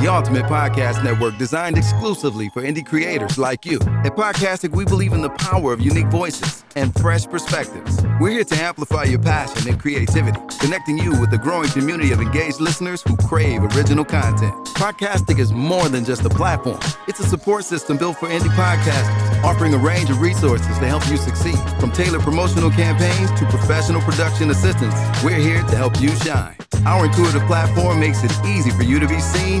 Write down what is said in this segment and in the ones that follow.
the ultimate podcast network designed exclusively for indie creators like you. At Podcastic, we believe in the power of unique voices and fresh perspectives. We're here to amplify your passion and creativity, connecting you with a growing community of engaged listeners who crave original content. Podcastic is more than just a platform, it's a support system built for indie podcasters, offering a range of resources to help you succeed. From tailored promotional campaigns to professional production assistance, we're here to help you shine. Our intuitive platform makes it easy for you to be seen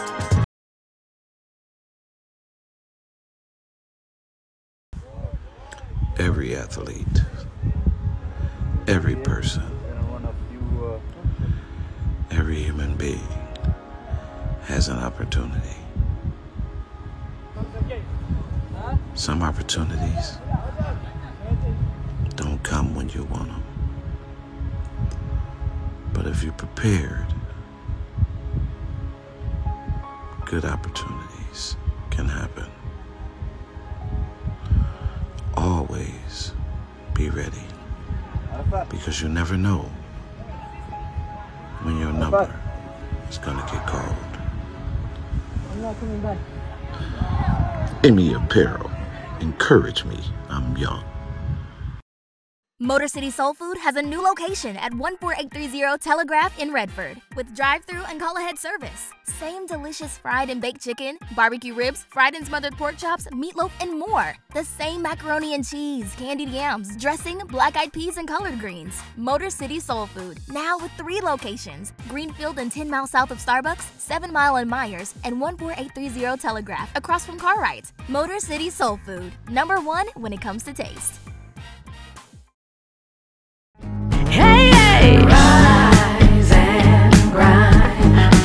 Every athlete, every person, every human being has an opportunity. Some opportunities don't come when you want them. But if you're prepared, good opportunities can happen. Always be ready because you never know when your number is going to get called. I'm not coming back. Emmy Apparel. Encourage me. I'm young. Motor City Soul Food has a new location at 14830 Telegraph in Redford with drive through and call ahead service. Same delicious fried and baked chicken, barbecue ribs, fried and smothered pork chops, meatloaf, and more. The same macaroni and cheese, candied yams, dressing, black eyed peas, and collard greens. Motor City Soul Food, now with three locations Greenfield and 10 miles south of Starbucks, 7 Mile and Myers, and 14830 Telegraph across from Cartwright. Motor City Soul Food, number one when it comes to taste.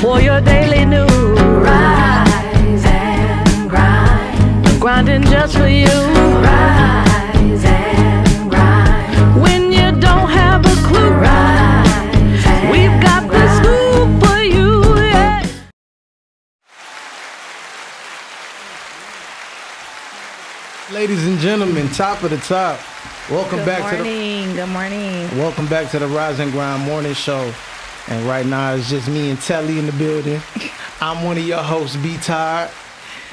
For your daily news. Rise and grind. Grinding just for you. Rise and grind. When you don't have a clue. Rise. We've got the scoop for you. Yeah. Ladies and gentlemen, top of the top. Welcome Good back to the morning. Good morning. Welcome back to the Rise and Grind Morning Show. And right now it's just me and Telly in the building. I'm one of your hosts, B Tired.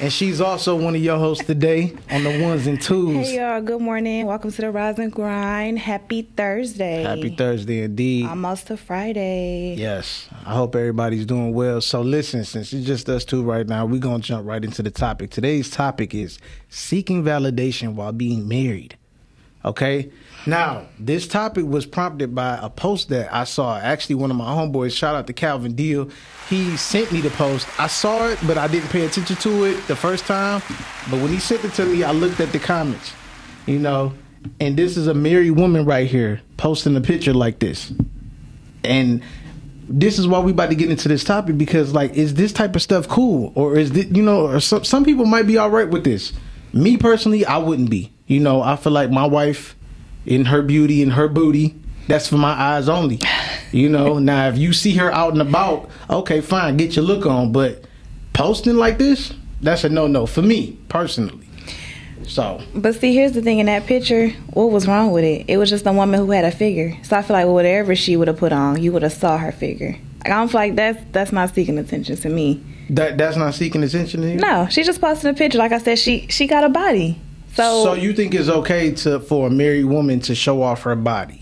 And she's also one of your hosts today on the ones and twos. Hey y'all. Good morning. Welcome to the Rise and Grind. Happy Thursday. Happy Thursday indeed. Almost to Friday. Yes, I hope everybody's doing well. So listen, since it's just us two right now, we're gonna jump right into the topic. Today's topic is seeking validation while being married. Okay. Now, this topic was prompted by a post that I saw. Actually, one of my homeboys, shout out to Calvin Deal, he sent me the post. I saw it, but I didn't pay attention to it the first time. But when he sent it to me, I looked at the comments, you know, and this is a married woman right here posting a picture like this. And this is why we about to get into this topic because like is this type of stuff cool or is this you know some some people might be all right with this me personally i wouldn't be you know i feel like my wife in her beauty and her booty that's for my eyes only you know now if you see her out and about okay fine get your look on but posting like this that's a no-no for me personally so But see, here's the thing in that picture, what was wrong with it? It was just a woman who had a figure. So I feel like whatever she would have put on, you would have saw her figure. Like, I don't feel like that's that's not seeking attention to me. that that's not seeking attention to you No, she just posted a picture. Like I said, she she got a body. So, so you think it's okay to for a married woman to show off her body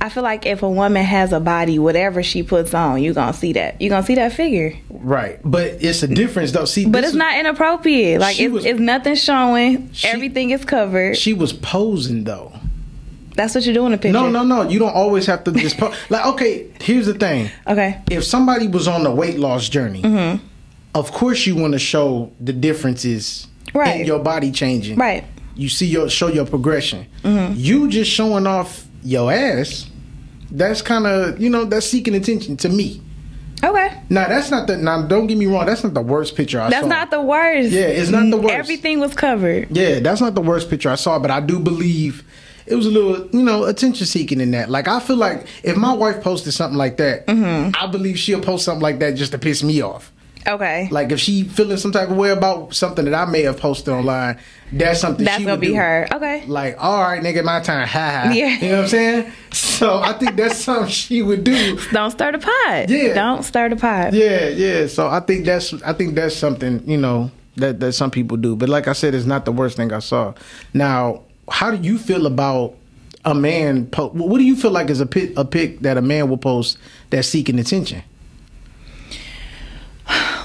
I feel like if a woman has a body, whatever she puts on, you're gonna see that. You're gonna see that figure. Right, but it's a difference though. See, But it's not inappropriate. Like it's, was- it's nothing showing. She- Everything is covered. She was posing though. That's what you do in a picture. No, no, no. You don't always have to just pose. like, okay, here's the thing. Okay. If somebody was on a weight loss journey, Mm-hmm. of course you want to show the differences Right. in your body changing. Right. Mm-hmm. You see your show your progression. You just showing off your ass. That's kind of you know that's seeking attention to me. Okay. Now that's not the now. Don't get me wrong. That's not the worst picture I That's saw. not the worst. Yeah, it's not the worst. Everything was covered. Yeah, that's not the worst picture I saw, but I do believe it was a little, you know, attention seeking in that. Like I feel like if my wife posted something like that, Mm-hmm. I believe she'll post something like that just to piss me off. Okay. Like if she feeling some type of way about something that I may have posted online, that's something That's she gonna would be do. her. Okay. Like, all right, nigga, my turn. Ha ha. Yeah. You know what I'm saying? So I think that's something she would do. Don't start a pot. Yeah. Don't start a pot. Yeah, yeah. So I think that's I think that's something you know that that some people do. But like I said, it's not the worst thing I saw. Now, how do you feel about a man? Po- what do you feel like is a pic, a pic that a man will post that's seeking attention?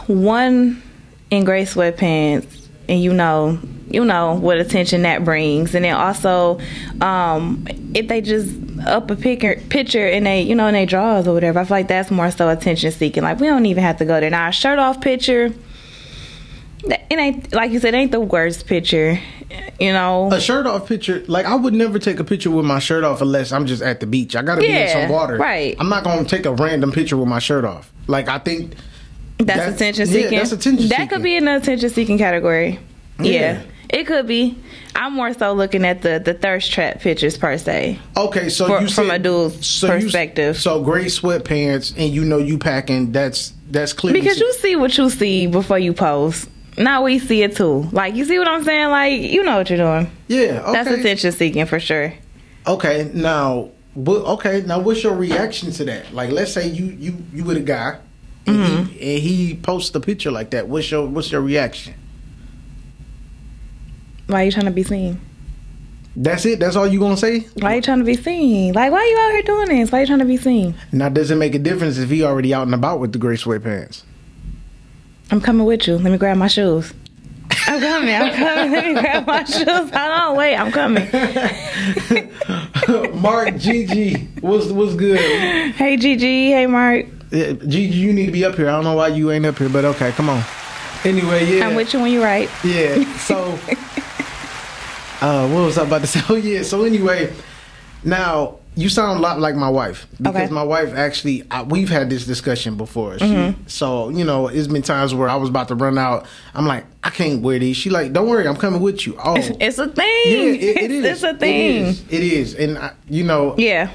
One in gray sweatpants, and you know, you know what attention that brings, and then also, um, if they just up a picture, picture in they, you know, in they drawers or whatever, I feel like that's more so attention seeking. Like we don't even have to go there. Now, a shirt off picture, it ain't like you said, it ain't the worst picture, you know. A shirt off picture, like I would never take a picture with my shirt off unless I'm just at the beach. I gotta be in some water. right. I'm not gonna take a random picture with my shirt off. Like I think That's, That's- attention yeah, seeking. that's attention That could be in the attention seeking category. Yeah. Yeah. It could be. I'm more so looking at the the thirst trap pictures per se. Okay, so For- you from said- a dude's so you- perspective. so gray sweatpants, and you know you packing. That's that's clear Because you see what you see before you post. Now we see it too. Like you see what I'm saying? Like you know what you're doing. yeah. Okay. That's attention seeking for sure. Okay, now, okay, now, what's your reaction to that? Like, let's say you you you with a guy, and, Mm-hmm. he, and he posts a picture like that. What's your what's your reaction? Why are you trying to be seen? That's it. That's all you gonna say? Why are you trying to be seen? Like why are you out here doing this? Why are you trying to be seen? Now, does it make a difference if he already out and about with the gray sweatpants? I'm coming with you. Let me grab my shoes. I'm coming. I'm coming. Let me grab my shoes. Hold on. Wait. I'm coming. Mark, Gigi, what's what's good? Hey, Gigi. Hey, Mark. Gigi, you need to be up here. I don't know why you ain't up here, but okay, come on. Anyway, yeah, I'm with you when you're right. Yeah. So, uh, what was I about to say? Oh yeah. So anyway, now you sound a lot like my wife because Okay. my wife actually I, we've had this discussion before. She, Mm-hmm. So you know, it's been times where I was about to run out. I'm like, I can't wear these. She like, don't worry, I'm coming with you. Oh. It's a thing. yeah, it, it is. It's a thing. It is. It is. And I, you know, Yeah.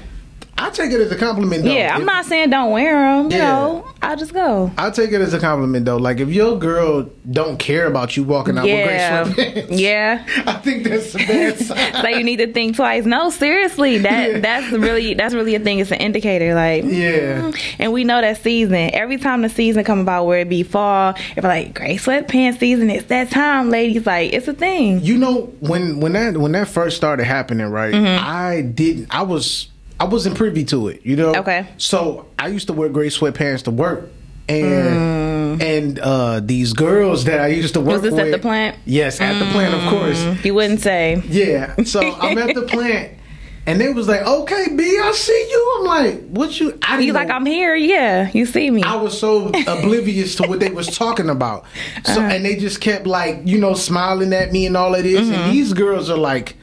I take it as a compliment. Though. Yeah. I'm If- not saying don't wear them. You Yeah. know, I'll just go. I take it as a compliment though. Like if your girl don't care about you walking out Yeah. with gray sweatpants, Yeah. I think that's a bad sign. so you need to think twice. No, seriously, that Yeah. that's really that's really a thing. It's an indicator, like Yeah. And we know that season. Every time the season come about, where it be fall, if like gray sweatpants season, it's that time, ladies. Like it's a thing. You know when when that when that first started happening, right? Mm-hmm. I didn't. I was I wasn't privy to it. You know. Okay. So I used to wear gray sweatpants to work, and and uh these girls that I used to work Mm. Was this with. at the plant? Yes, at the plant, of course. You wouldn't say. Yeah. So I'm at the plant. And they was like, "Okay, B, I see you." I'm like, "What you?" I You like know- I'm here? Yeah, you see me. I was so oblivious to what they was talking about. So Uh-huh. and they just kept like, you know, smiling at me and all of this. Mm-hmm. And these girls are like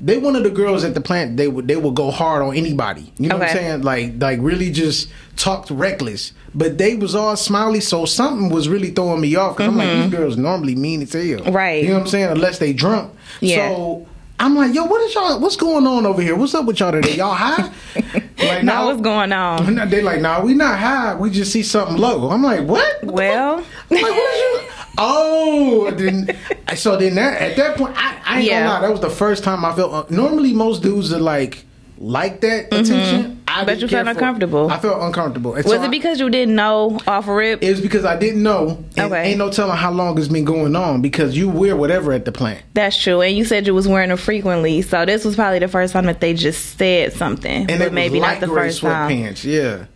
they one of the girls at the plant, they would they would go hard on anybody. You know what I'm saying? Like like really just talked reckless. But they was all smiley, so something was really throwing me off because I'm like, these girls normally mean as hell. Mm-hmm. Right. You know what I'm saying? Unless they drunk. Yeah. So I'm like, yo, what is y'all? What's going on over here? What's up with y'all today? Y'all high? like, Now what's going on? They like, nah, we not high. We just see something low. I'm like, what? What Well, like, what you? Oh, then so then that at that point, I, I ain't Yeah. gonna lie. That was the first time I felt. Uh, normally, most dudes are like like that attention. I Mm-hmm. But you felt for- uncomfortable. I felt uncomfortable. And was so I- it because you didn't know off rip? It was because I didn't know. And Okay. Ain't no telling how long it's been going on because you wear whatever at the plant. That's true. And you said you was wearing them frequently, so this was probably the first time that they just said something, and but it maybe not the first time. Yeah.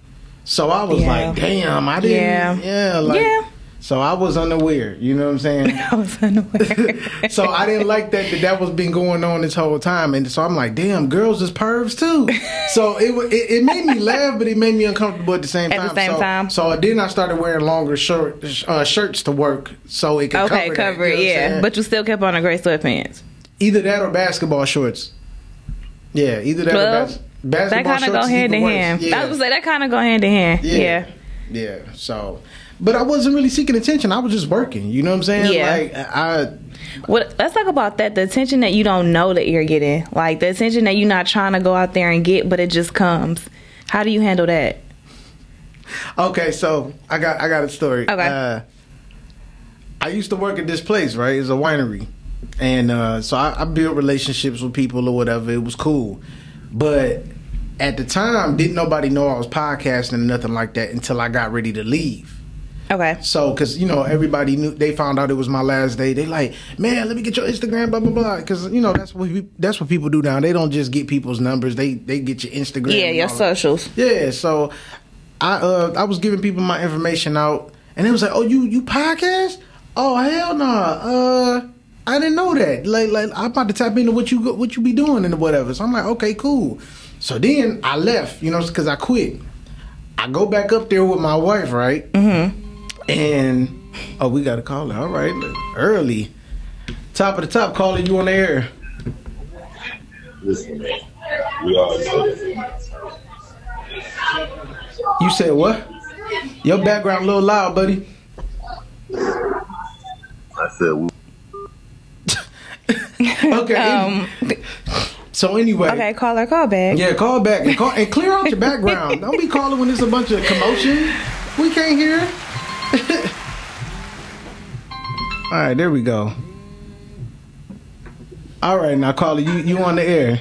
So I was Yeah. like, damn, I didn't. Yeah. Yeah. like. Yeah. So I was unaware. You know what I'm saying? I was unaware. so I didn't like that, that that was been going on this whole time, and so I'm like, damn, girls is pervs too. So it it, it made me laugh, but it made me uncomfortable at the same At the time. same so, time. So then I started wearing longer shirt uh, shirts to work, so it could okay, cover, cover that, it, you know yeah. But you still kept on the gray sweatpants. either that or basketball shorts. Yeah, either that Well, or bas- basketball That kind of shorts go hand in hand. Yeah. I was say that kind of go hand in hand. Yeah. Yeah. Yeah. So, but I wasn't really seeking attention. I was just working. You know what I'm saying? Yeah. Like I. What? Let's talk about that. The attention that you don't know that you're getting, like the attention that you're not trying to go out there and get, but it just comes. How do you handle that? Okay, so I got I got a story. Okay. Uh, I used to work at this place, right? It's a winery, and uh, so I, I built relationships with people or whatever. It was cool, but at the time, didn't nobody know I was podcasting or nothing like that until I got ready to leave. Okay. So, cause you know everybody knew they found out it was my last day. They like, man, let me get your Instagram, blah blah blah. Cause you know that's what we, that's what people do now. They don't just get people's numbers. They they get your Instagram. Yeah, your all that. socials. Yeah, so I uh I was giving people my information out, and it was like, oh you you podcast? Oh hell no, uh I didn't know that. Like like I'm about to tap into what you what you be doing and whatever. So I'm like, okay, cool. So then I left, you know, because I quit. I go back up there with my wife, right? Mm-hmm. And oh, we got to call her. All right, early. Top of the top, calling you on the air. Listen, man. We all know that. You said what? Your background a little loud, buddy. I said we Okay. Um. so anyway, Okay. Call or call back. yeah, call back and call and clear out your background. Don't be calling when there's a bunch of commotion. We can't hear. All right, there we go. All right, now caller, you you on the air?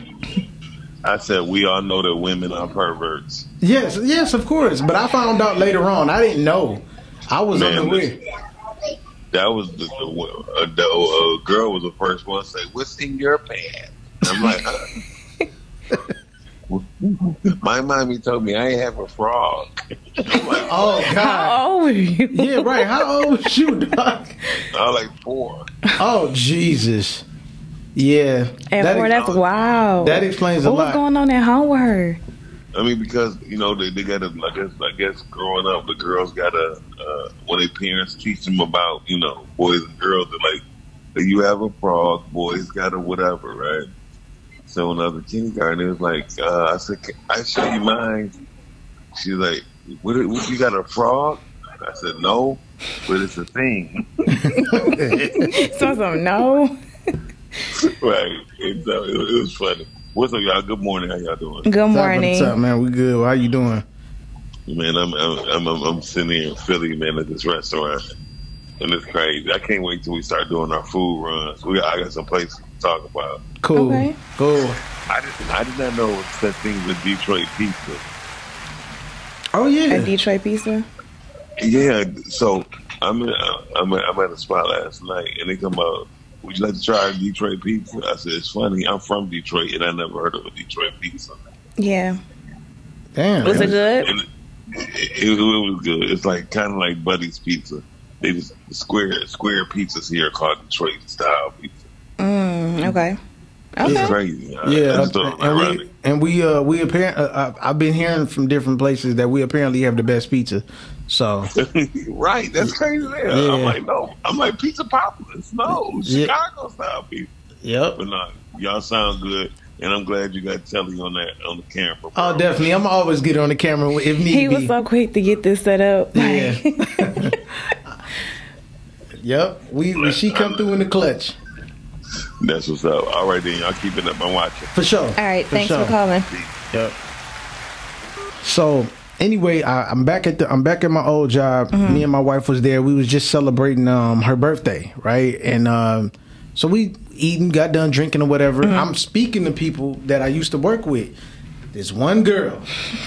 I said we all know that women are perverts. Yes, yes, of course. But I found out later on. I didn't know. I was Man, unaware. That was the, the, uh, the uh, girl was the first one to say, "What's in your pants?" I'm like, huh? My mommy told me I ain't have a frog. Like, Oh God. How old were you? Yeah, right. How old was you, Doc? I was like four. Oh Jesus. Yeah. At That four, ex- that's wow. that explains a lot. what was going on at home with her? I mean, because you know they, they got to. I guess I guess growing up, the girls got to uh, when their parents teach them about you know boys and girls. They're like, you have a frog, boys got a whatever, right? So when I was in kindergarten, it was like, uh, I said, "Can I show you mine?" She's like, what, what, "You got a frog?" I said, "No, but it's a thing." So, so no. right? And so it, it was funny. What's up, y'all? Good morning. How y'all doing? Good Top of the morning. man. We good. How you doing? Man, I'm I'm I'm, I'm, I'm sitting here in Philly, man, at this restaurant, and it's crazy. I can't wait till we start doing our food runs. We got, I got some places to talk about. Cool. Okay. Cool. I did, I did not know such things as Detroit pizza. Oh yeah. A Detroit pizza. Yeah, so I'm in, I'm at, I'm at a spot last night, and they come out. Would you like to try Detroit pizza? I said it's funny. I'm from Detroit, and I never heard of a Detroit pizza. Yeah. Damn. Was it good? And it, it, it was good. It's like kind of like Buddy's Pizza. They just square square pizzas here called Detroit style pizza. Mm, okay. It's Okay. crazy. I, I Yeah, just thought and we and we uh we apparent uh, uh, I've been hearing from different places that we apparently have the best pizza. So right, that's crazy. There. Yeah. I'm like, no, I'm like pizza poppers. No, Yeah. Chicago style pizza. yep. But no, y'all sound good, and I'm glad you got Telly on that on the camera. bro. Oh, definitely. I'm always get on the camera if need He be. was so quick to get this set up. Yeah. yep. We, we she come through in the clutch That's what's up. All right, then y'all keep it up. I'm watching. for sure. All right. Thanks sure. for calling. Yep. So anyway, I, I'm back at the I'm back at my old job. Me and my wife was there. We was just celebrating um her birthday, right? And um so we eating, got done drinking or whatever. I'm speaking to people that I used to work with. This one girl,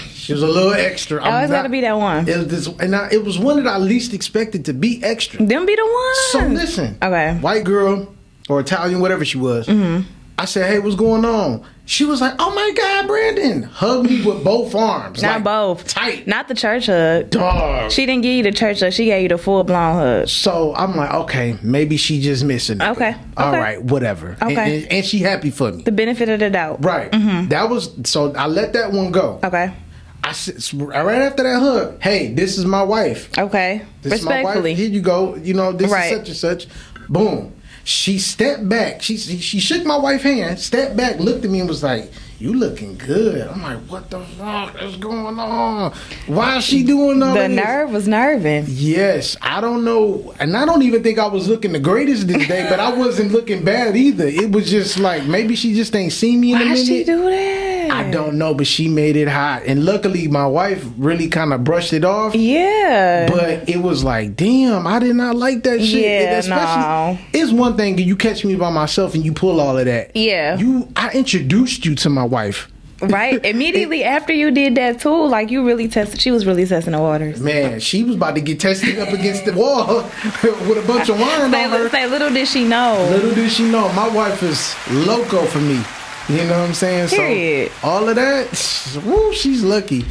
she was a little extra. I'm always got to be that one. It was this, and I, it was one that I least expected to be extra. Them be the ones. So listen, Okay. white girl or Italian, whatever she was. Mm-hmm. I said, "Hey, what's going on?" She was like, "Oh my God, Brandon!" hug me with both arms, Not like, both. tight, Not the church hug. dog. She didn't give you the church hug. She gave you the full blown hug. so I'm like, okay, maybe she just missing. it. Okay, all okay. right, whatever. Okay. and, and she happy for me, The benefit of the doubt. right? That was so. I let that one go. Okay. I said right after that hug, "Hey, this is my wife." Okay. This is my wife. Respectfully. Here you go. You know, this Right. is such and such. Boom. She stepped back. She she shook my wife's hand, stepped back, looked at me, and was like, "You looking good." I'm like, "What the fuck is going on? Why is she doing all that? The this?" nerve was nerving. Yes, I don't know, and I don't even think I was looking the greatest this day, but I wasn't looking bad either. It was just like maybe she just ain't seen me in a Why minute. she do that? I don't know, but she made it hot, and luckily my wife really kind of brushed it off. Yeah. But it was like, damn, I did not like that shit. Yeah, no. It's one thing you catch me by myself and you pull all of that. Yeah. You, I introduced you to my wife. right? Immediately after you did that too, like you really tested. She was really testing the waters. Man, she was about to get tested up against the wall with a bunch of wine Say, on her. say, little did she know. Little did she know, my wife is loco for me. You know what I'm saying? Period. So all of that, woo, she's lucky.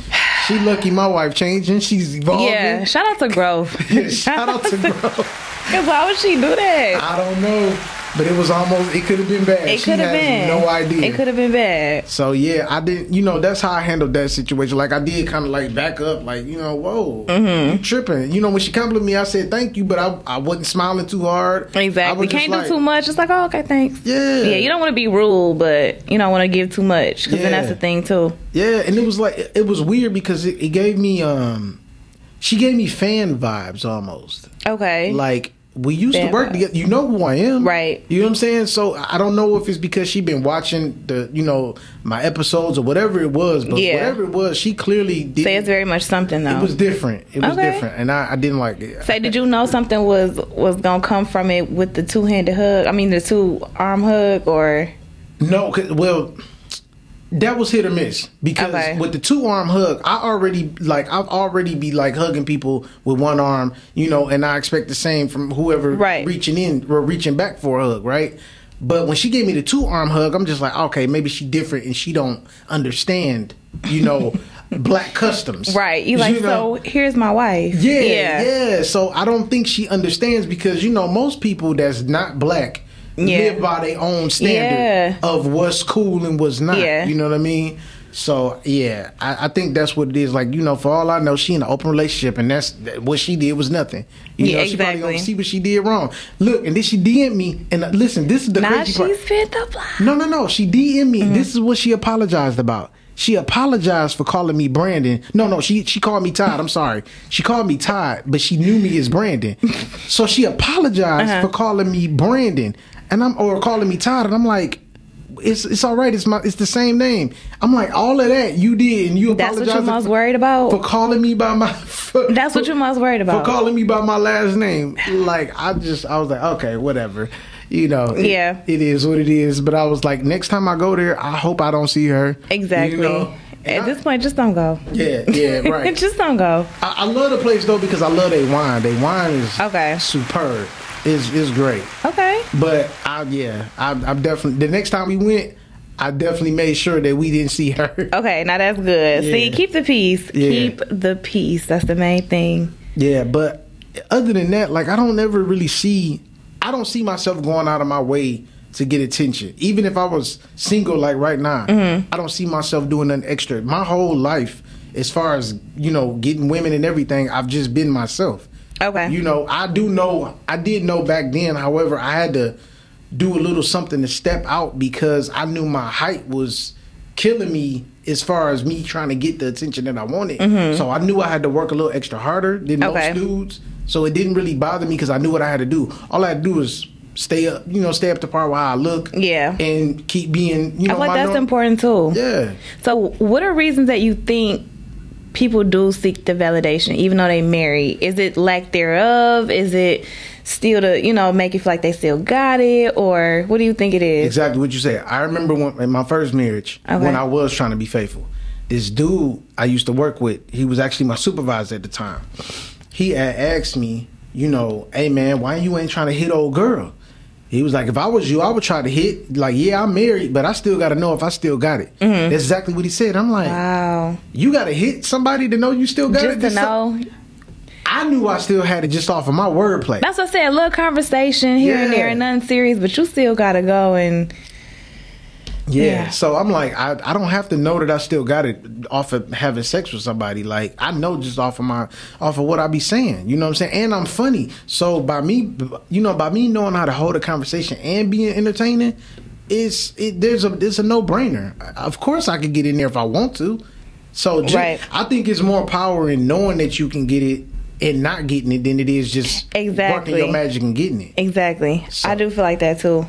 She lucky. My wife changing. She's evolving. yeah. Shout out to growth. Shout out to Grove. Cause why would she do that? I don't know, but it was almost. It could have been bad. It could have been. No idea. It could have been bad. So yeah, I didn't. You know, that's how I handled that situation. Like I did, kind of like back up, like you know, whoa, Mm-hmm. you tripping. You know, when she complimented me, I said thank you, but I I wasn't smiling too hard. Exactly. Can't like, do too much. It's like, oh, okay, thanks. Yeah. Yeah, you don't want to be rude, but you don't want to give too much because then that's the thing too. Yeah, and it was like it, it was weird because it, it gave me um, she gave me fan vibes almost. Okay. Like we used Fan to work vibes. together. You know who I am, Right. You know what I'm saying. So I don't know if it's because she been watching the you know my episodes or whatever it was, but Yeah. whatever it was, she clearly did. Say it's very much something though. It was different. It was Okay. different, and I, I didn't like it. Say, did you know something was was gonna come from it with the two handed hug? I mean, the two arm hug, or No, well, that was hit or miss because Okay. with the two arm hug, I already like I've already be like hugging people with one arm, you know, and I expect the same from whoever Right. reaching in or reaching back for a hug, right? But when she gave me the two arm hug, I'm just like, okay, maybe she different and she don't understand, you know, black customs, right? You like, know? so here's my wife. Yeah, yeah, So I don't think she understands because you know most people that's not black Yeah. live by their own standard Yeah. of what's cool and what's not. Yeah. You know what I mean? So yeah, I, I think that's what it is. Like you know, for all I know, she in an open relationship, and that's that- what she did was nothing. You Yeah, know, she probably gonna exactly. see what she did wrong. Look, and then she DM me, and uh, listen, this is the Now crazy she's part. fit the block. No, no, no. She DM me. Mm-hmm. This is what she apologized about. She apologized for calling me Brandon. No, no, she she called me Todd. I'm sorry. She called me Todd, but she knew me as Brandon. so she apologized Uh-huh. for calling me Brandon, and I'm or calling me Todd, and I'm like. It's it's all right. It's my it's the same name. I'm like all of that you did, and you apologize. That's what you're most for, worried about. for calling me by my. For, That's what you're most worried about. for calling me by my last name. Like I just I was like, okay, whatever. You know, it- Yeah. it is what it is. But I was like, next time I go there, I hope I don't see her. Exactly. You know? At I- this point, just don't go. yeah, yeah, right. just don't go. I, I love the place though because I love their wine. Their wine is Okay. superb. It's it's great. Okay. But I yeah, I, I'm definitely the next time we went, I definitely made sure that we didn't see her. Okay. Now that's good. See, keep the peace. Yeah. Keep the peace. That's the main thing. Yeah, but other than that, like I don't ever really see I don't see myself going out of my way to get attention. Even if I was single like right now, Mm-hmm. I don't see myself doing nothing extra. My whole life, as far as, you know, getting women and everything, I've just been myself. Okay. You know, I do know I did know back then, however, I had to do a little something to step out because I knew my height was killing me as far as me trying to get the attention that I wanted. So I knew I had to work a little extra harder than Mm-hmm. Okay. most dudes. So it didn't really bother me because I knew what I had to do. All I had to do was stay up, you know, stay up to par how I look. Yeah. And keep being, you know, I my that's norm- important too. Yeah. So, what are reasons that you think people do seek the validation, even though they marry? Is it lack thereof? Is it still to you know make you feel like they still got it, or what do you think it is? Exactly what you said. I remember when in my first marriage Okay. when I was trying to be faithful. This dude I used to work with, he was actually my supervisor at the time. He had asked me, you know, hey man, why you ain't trying to hit old girl? He was like, if I was you, I would try to hit. Like, yeah, I'm married, but I still got to know if I still got it. Mm-hmm. That's exactly what he said. I'm like, Wow, you got to hit somebody to know you still got just it. to This some- know. I knew I still had it just off of my wordplay. That's what I said. A little conversation here and there, and nothing serious, but you still gotta go and Yeah. Yeah. So I'm like, I, I don't have to know that I still got it off of having sex with somebody. Like I know just off of my off of what I be saying. You know what I'm saying? And I'm funny. So by me, you know, by me knowing how to hold a conversation and being entertaining, it's it there's a it's a no brainer. Of course I could get in there if I want to. So ju- Right. I think it's more power in knowing that you can get it and not getting it than it is just Exactly. working your magic and getting it. Exactly. So- I do feel like that too.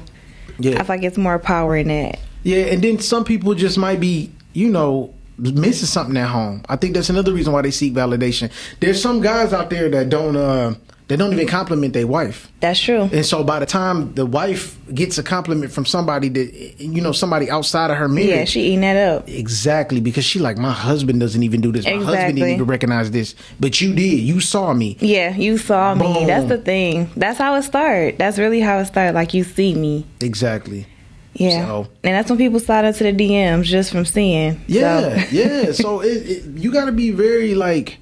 Yeah. I feel like it's more power in that. Yeah, and then some people just might be, you know, missing something at home. I think that's another reason why they seek validation. There's some guys out there that don't uh they don't even compliment their wife. That's true. And so by the time the wife gets a compliment from somebody that you know, somebody outside of her marriage. Yeah, she eating that up. Exactly, because she like my husband doesn't even do this. My husband didn't even recognize this, but you did. You saw me. Yeah, you saw me. That's the thing. That's how it started. That's really how it started. Like you see me. Exactly. Yeah. So- And that's when people slide into the DMs just from seeing. Yeah, So- yeah. So it, it, you got to be very like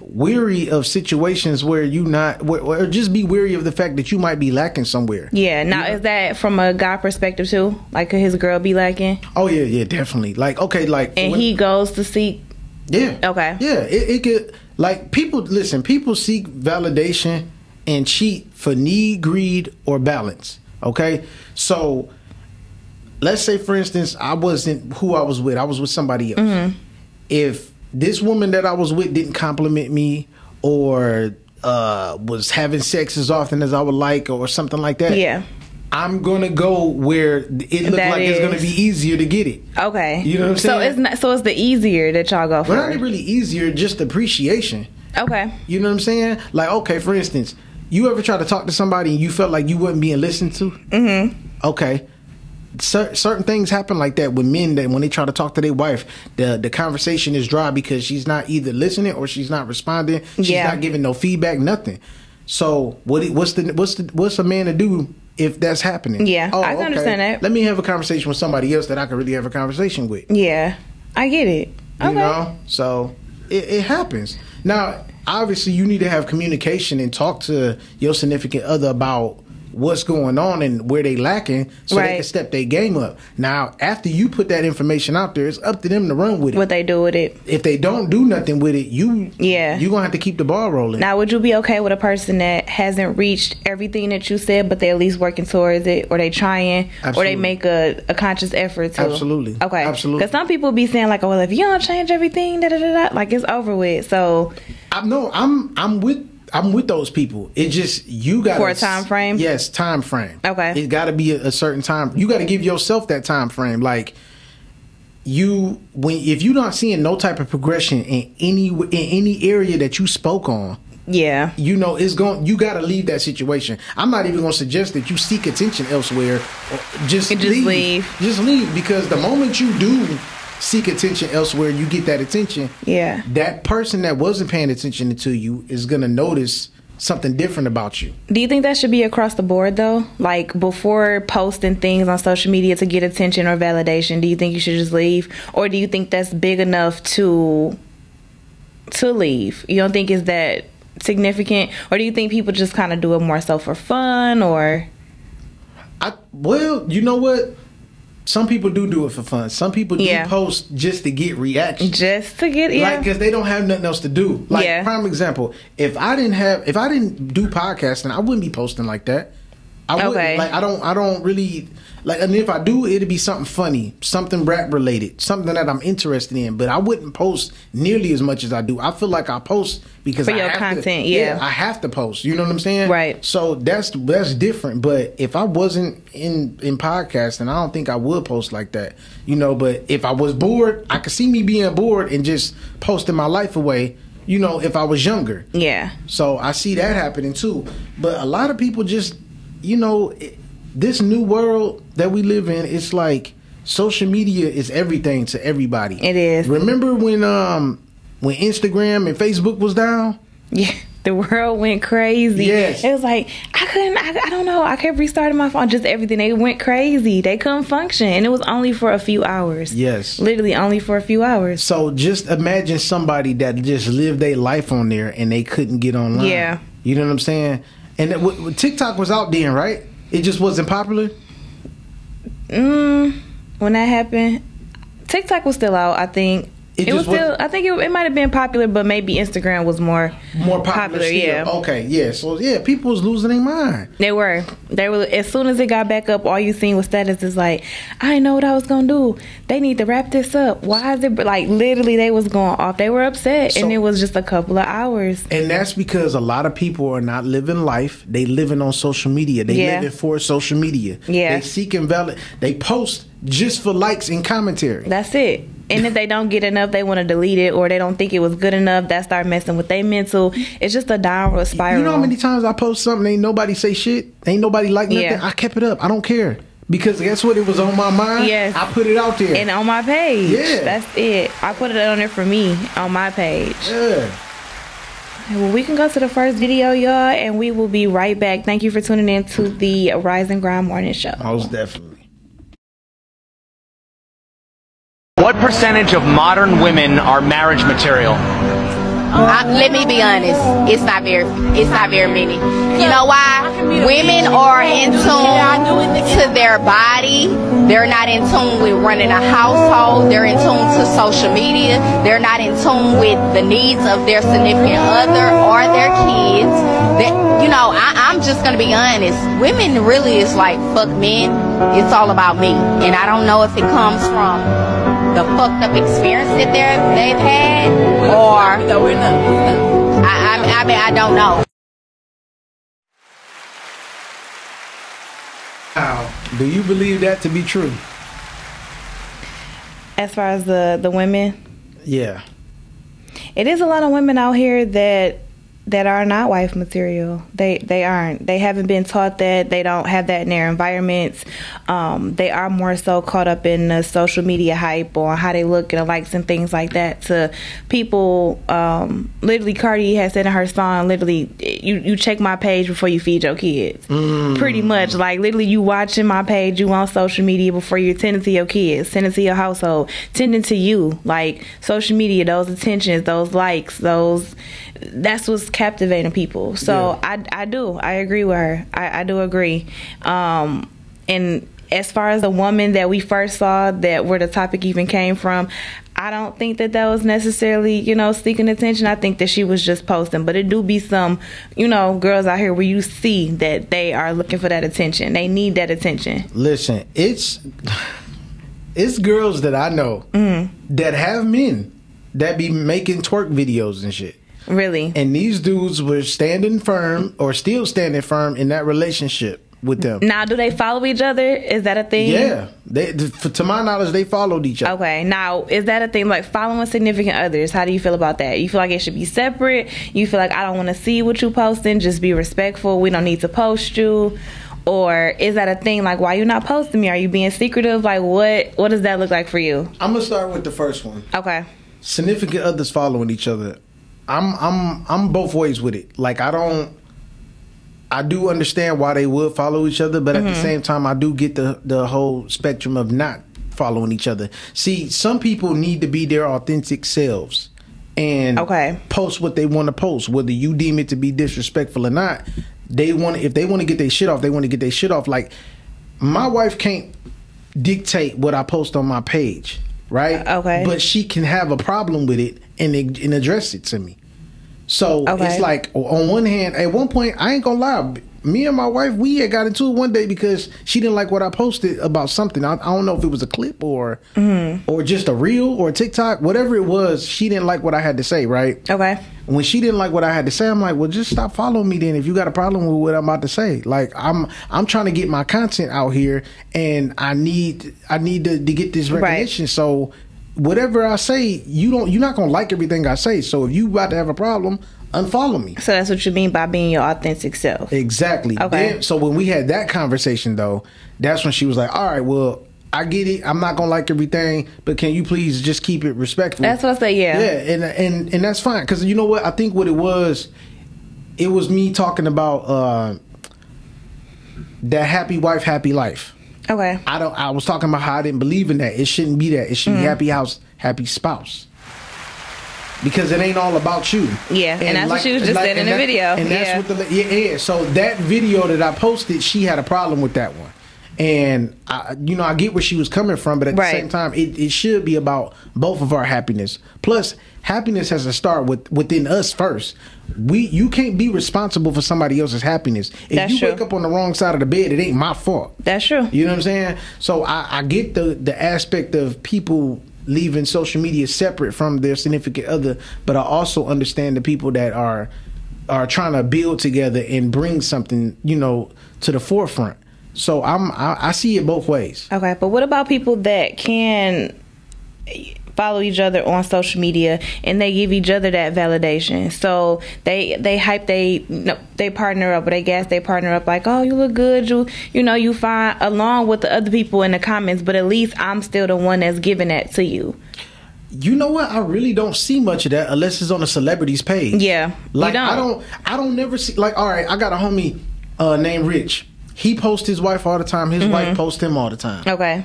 weary of situations where you not, or just be weary of the fact that you might be lacking somewhere. Yeah. Now is that from a guy perspective too? Like could his girl be lacking? Oh yeah, yeah, definitely. Like okay, like And when- he goes to seek yeah, Okay. yeah. It, it could like people listen. People seek validation and cheat for need, greed, or balance. Okay, so let's say for instance, I wasn't who I was with. I was with somebody else. Mm-hmm. If this woman that I was with didn't compliment me or uh, was having sex as often as I would like or something like that, Yeah. I'm gonna go where it looked That like it's gonna be easier to get it. Okay. You know what I'm saying. So it's not so it's the easier that y'all go for. Well, not really easier, just appreciation. Okay. You know what I'm saying? Like, okay, for instance, you ever try to talk to somebody and you felt like you wasn't being listened to? Mm-hmm. Okay. Cer- certain things happen like that with men that when they try to talk to their wife, the the conversation is dry because she's not either listening or she's not responding. She's Yeah. not giving no feedback, nothing. So what? What's the what's the what's a man to do if that's happening? Yeah, oh, I can oh, understand that. Let me have a conversation with somebody else that I can really have a conversation with. Yeah. I get it. Okay. You know, so it, it happens. Now, obviously, you need to have communication and talk to your significant other about what's going on and where they lacking, so they can step their game up. Now, after you put that information out there, it's up to them to run with it. What they do with it. if they don't do nothing with it, you Yeah. You're gonna have to keep the ball rolling. Now, would you be okay with a person that hasn't reached everything that you said, but they're at least working towards it, or they trying, or they make a, a conscious effort to? Absolutely. Okay. Absolutely. Because some people be saying like, "Oh, well, if you don't change everything, da da da da, like it's over with." So, I no, I'm I'm with I'm with those people. It just you got For a time frame? Yes, time frame. Okay. It got to be a, a certain time. You got to give yourself that time frame. Like you when if you're not seeing no type of progression in any in any area that you spoke on. yeah, You know, it's going. You got to leave that situation. I'm not even going to suggest that you seek attention elsewhere. Just just leave. Just leave because the moment you do seek attention elsewhere, you get that attention yeah. that person that wasn't paying attention to you is gonna notice something different about you. Do you think that should be across the board though? Like before posting things on social media to get attention or validation, do you think you should just leave, or do you think that's big enough to to leave? You don't think is that significant, or do you think people just kind of do it more so for fun, or I well, you know what? Some people do do it for fun. Some people do Yeah. post just to get reaction. just to get yeah? Like, because they don't have nothing else to do. Like, Yeah. prime example, if I didn't have, if I didn't do podcasting, I wouldn't be posting like that. I wouldn't. Okay. Like, I don't, I don't really, like, and if I do, it'd be something funny, something rap related, something that I'm interested in, but I wouldn't post nearly as much as I do. I feel like I post because For I your have to- content, yeah. I have to post. You know what I'm saying? Right. So that's, that's different. But if I wasn't in, in podcasting, I don't think I would post like that. You know, but if I was bored, I could see me being bored and just posting my life away. You know, if I was younger. yeah, So I see that happening too. But a lot of people just, you know, it, this new world that we live in, it's like social media is everything to everybody. It is. Remember when um when Instagram and Facebook was down? yeah. The world went crazy. Yes. It was like I couldn't. I, I don't know. I kept restarting my phone. Just everything. They went crazy. They couldn't function, and it was only for a few hours. Yes. literally only for a few hours. So just imagine somebody that just lived their life on there and they couldn't get online. Yeah. You know what I'm saying? And w- TikTok was out then, right? It just wasn't popular. Mm, when that happened. TikTok was still out. I think It it, was still. I think it, it might have been popular, but maybe Instagram was more More popular, still. Yeah, Okay, yeah. So yeah, people was losing their mind. they were. They were. As soon as it got back up, all you seen was status is like, "I know what I was gonna do. They need to wrap this up. Why is it like literally they was going off? They were upset, and it was just a couple of hours. And that's because a lot of people are not living life. They living on social media. They Yeah. living for social media. Yeah. They seeking valid. They post just for likes and commentary. That's it. And if they don't get enough, they want to delete it, or they don't think it was good enough. That start messing with their mental. It's just a downward spiral. You know how many times I post something, ain't nobody say shit, ain't nobody like nothing. Yeah. I kept it up. I don't care because guess what? It was on my mind. Yes. I put it out there. And on my page. Yeah. That's it. I put it on there for me on my page. yeah. Well, we can go to the first video, y'all, and we will be right back. Thank you for tuning in to the Rise and Grind Morning Show. Most definitely. What percentage of modern women are marriage material? Let me be honest. It's not very. It's not very many. You know why? Women are in tune to their body. They're not in tune with running a household. They're in tune to social media. They're not in tune with the needs of their significant other or their kids. You know, I, I'm just gonna be honest. Women really is like fuck men. It's all about me, and I don't know if it comes from the fucked up experience that they're, they've had, or I, I, I mean, I don't know. Now, do you believe that to be true? As far as the the women, Yeah. it is a lot of women out here that that are not wife material. They they aren't. They haven't been taught that. They don't have that in their environments. Um, they are more so caught up in the social media hype on how they look and the likes and things like that. To people, um, literally, Cardi has said in her song, literally, you you check my page before you feed your kids. Pretty much, like literally, you watching my page, you on social media before you're tending to your kids, tending to your household, tending to you. Like social media, those attentions, those likes, those that's what's captivating people. So I I do I agree with her. I, I do agree. Um, and as far as the woman that we first saw, that where the topic even came from. I don't think that that was necessarily, you know, seeking attention. I think that she was just posting. But it do be some, you know, girls out here where you see that they are looking for that attention. They need that attention. Listen, it's it's girls that I know Mm-hmm. that have men that be making twerk videos and shit. Really. And these dudes were standing firm or still standing firm in that relationship with them. Now, do they follow each other? Is that a thing? Yeah, they, to my knowledge, they followed each other. Okay, now is that a thing like following significant others? How do you feel about that? You feel like it should be separate? You feel like I don't want to see what you posting? Just be respectful. We don't need to post you. Or is that a thing like why you not posting me? Are you being secretive? Like what what does that look like for you? I'm gonna start with the first one. Okay. Significant others following each other. I'm I'm I'm both ways with it. Like I don't. I do understand why they would follow each other, but at Mm-hmm. the same time, I do get the the whole spectrum of not following each other. See, some people need to be their authentic selves and Okay. post what they want to post, whether you deem it to be disrespectful or not. They want if they want to get their shit off, they want to get their shit off. Like my wife can't dictate what I post on my page, right? Okay. but she can have a problem with it and and address it to me. So Okay. it's like on one hand, at one point, I ain't gonna lie. Me and my wife, we had got into it one day because she didn't like what I posted about something. I, I don't know if it was a clip or Mm-hmm. or just a reel or a TikTok, whatever it was. She didn't like what I had to say, right? Okay. When she didn't like what I had to say, I'm like, well, just stop following me then. If you got a problem with what I'm about to say, like I'm I'm trying to get my content out here, and I need I need to, to get this Right. recognition. So whatever I say, you don't you're not gonna like everything I say. So if you about to have a problem, unfollow me. So that's what you mean by being your authentic self. Exactly. Okay. Then- so when we had that conversation though, that's when she was like, "All right, well, I get it. I'm not gonna like everything, but can you please just keep it respectful?" That's what I say, yeah. Yeah, and and and that's fine because you know what? I think what it was, it was me talking about uh that happy wife, happy life. Okay. I don't. I was talking about how I didn't believe in that. It shouldn't be that. It should Mm-hmm. be happy house, happy spouse. Because it ain't all about you. Yeah, and that's what she was just saying in and the video. And that's Yeah. what the yeah, yeah. So that video that I posted, she had a problem with that one, And I, you know, I get where she was coming from, but at Right. the same time, it, it should be about both of our happiness. Plus, happiness has to start with within us first. We you can't be responsible for somebody else's happiness. If That's you true. wake up on the wrong side of the bed, it ain't my fault. That's true. You know what I'm saying? So I, I get the the aspect of people leaving social media separate from their significant other, but I also understand the people that are are trying to build together and bring something, you know, to the forefront. So I'm I, I see it both ways. Okay, but what about people that can follow each other on social media and they give each other that validation? So they they hype they no, they partner up or they gas they partner up like, oh, you look good, you you know you fine, along with the other people in the comments. But at least I'm still the one that's giving that to you. You know what? I really don't see much of that unless it's on a celebrity's page. Yeah, Like don't. I don't I don't never see like all right, I got a homie uh named Rich. He posts his wife all the time. His Mm-hmm. wife posts him all the time. Okay.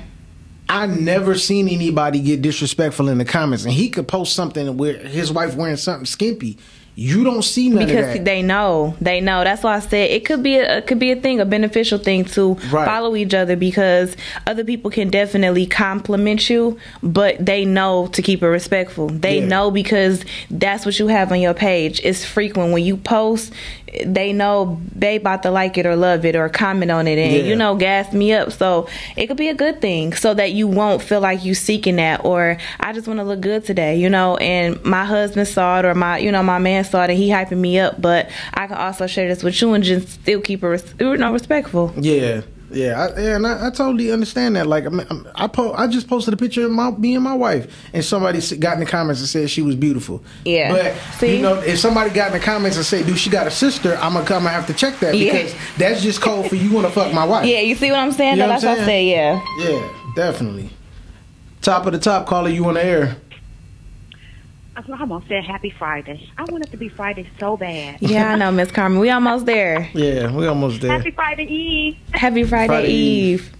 I never seen anybody get disrespectful in the comments, and he could post something where his wife wearing something skimpy. You don't see none of because they know. They know. That's why i said it could be a it could be a thing a beneficial thing to Right. follow each other because other people can definitely compliment you but they know to keep it respectful. They Yeah. know because that's what you have on your page. It's frequent. When you post they know they about to like it or love it or comment on it and Yeah. you know gas me up. So it could be a good thing so that you won't feel like you seeking that or i just want to look good today you know? And my husband saw it or my you know my man saw it and he hyping me up but i can also share this with you and just still keep it res- you know respectful. Yeah, yeah, I, yeah, and I, I totally understand that. Like, I, mean, I po- I just posted a picture of my me and my wife, and somebody got in the comments and said she was beautiful. Yeah. but See? you know, if somebody got in the comments and say, "Dude, she got a sister," I'm gonna come and have to check that Yeah. because that's just cold for you want to fuck my wife. yeah you see what i'm saying You know that's what what I'm i say yeah yeah, definitely. Top of the top, caller, you on the air? I almost said Happy Friday. I want it to be Friday so bad. yeah i know miss carmen we almost there Yeah, we almost there. Happy Friday Eve. happy friday, Friday Eve. eve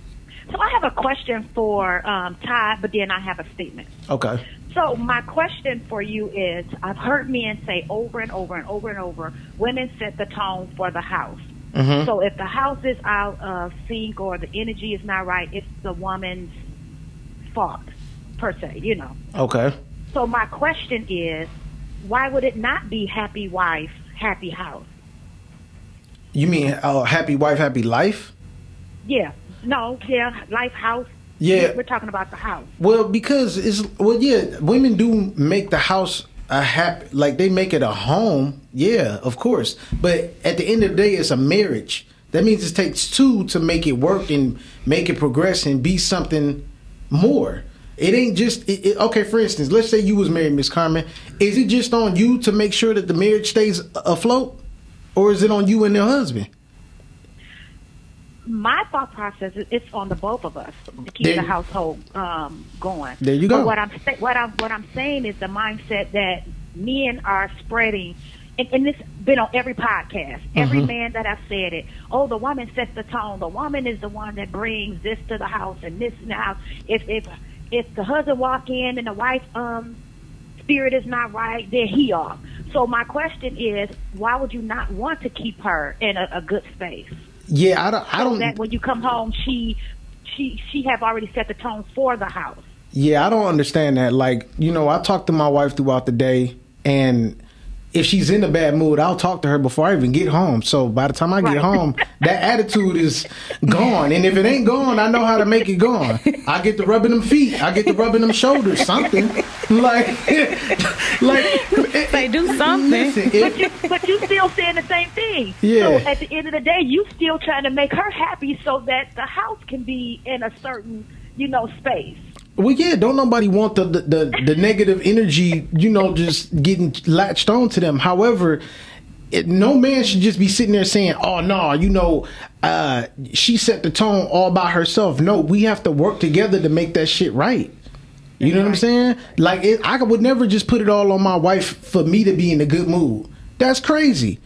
So I have a question for um, Todd, but then I have a statement. Okay. So my question for you is: I've heard men say over and over and over and over, women set the tone for the house. Mhm. So if the house is out of sync or the energy is not right, it's the woman's fault, per se. You know. Okay. So my question is, why would it not be happy wife, happy house? You mean uh, happy wife, happy life? Yeah. No. Yeah. Life house. Yeah. We're talking about the house. Well, because it's well, yeah, women do make the house a happy, like they make it a home. Yeah, of course. But at the end of the day, it's a marriage. That means it takes two to make it work and make it progress and be something more. It ain't just it, it, okay. For instance, let's say you was married, Miss Carmen. Is it just on you to make sure that the marriage stays afloat, or is it on you and your husband? My thought process is it's on the both of us to keep There- the household um, going. There you go. But what I'm what I'm what I'm saying is the mindset that men are spreading. And, and this been on every podcast. Every Mhm. man that I've said it. Oh, the woman sets the tone. The woman is the one that brings this to the house and this in the house. If if if the husband walk in and the wife um spirit is not right, then he off. So my question is, why would you not want to keep her in a, a good space? Yeah, I don't. I don't. that when you come home, she she she have already set the tone for the house. Yeah, I don't understand that. Like, you know, I talk to my wife throughout the day, and if she's in a bad mood, I'll talk to her before I even get home. So by the time I get Right. home, that attitude is gone. And if it ain't gone, I know how to make it gone. I get to rubbing them feet. I get to rubbing them shoulders. Something like, like they do something. Listen, But you but you still saying the same thing. Yeah. So at the end of the day, you still trying to make her happy so that the house can be in a certain you know space. Well, yeah, don't nobody want the, the the the negative energy, you know, just getting latched on to them. However, it, no man should just be sitting there saying, "Oh no, you know, uh, she set the tone all by herself." No, we have to work together to make that shit right. You know what I'm saying? Like, it, I would never just put it all on my wife for me to be in a good mood. That's crazy.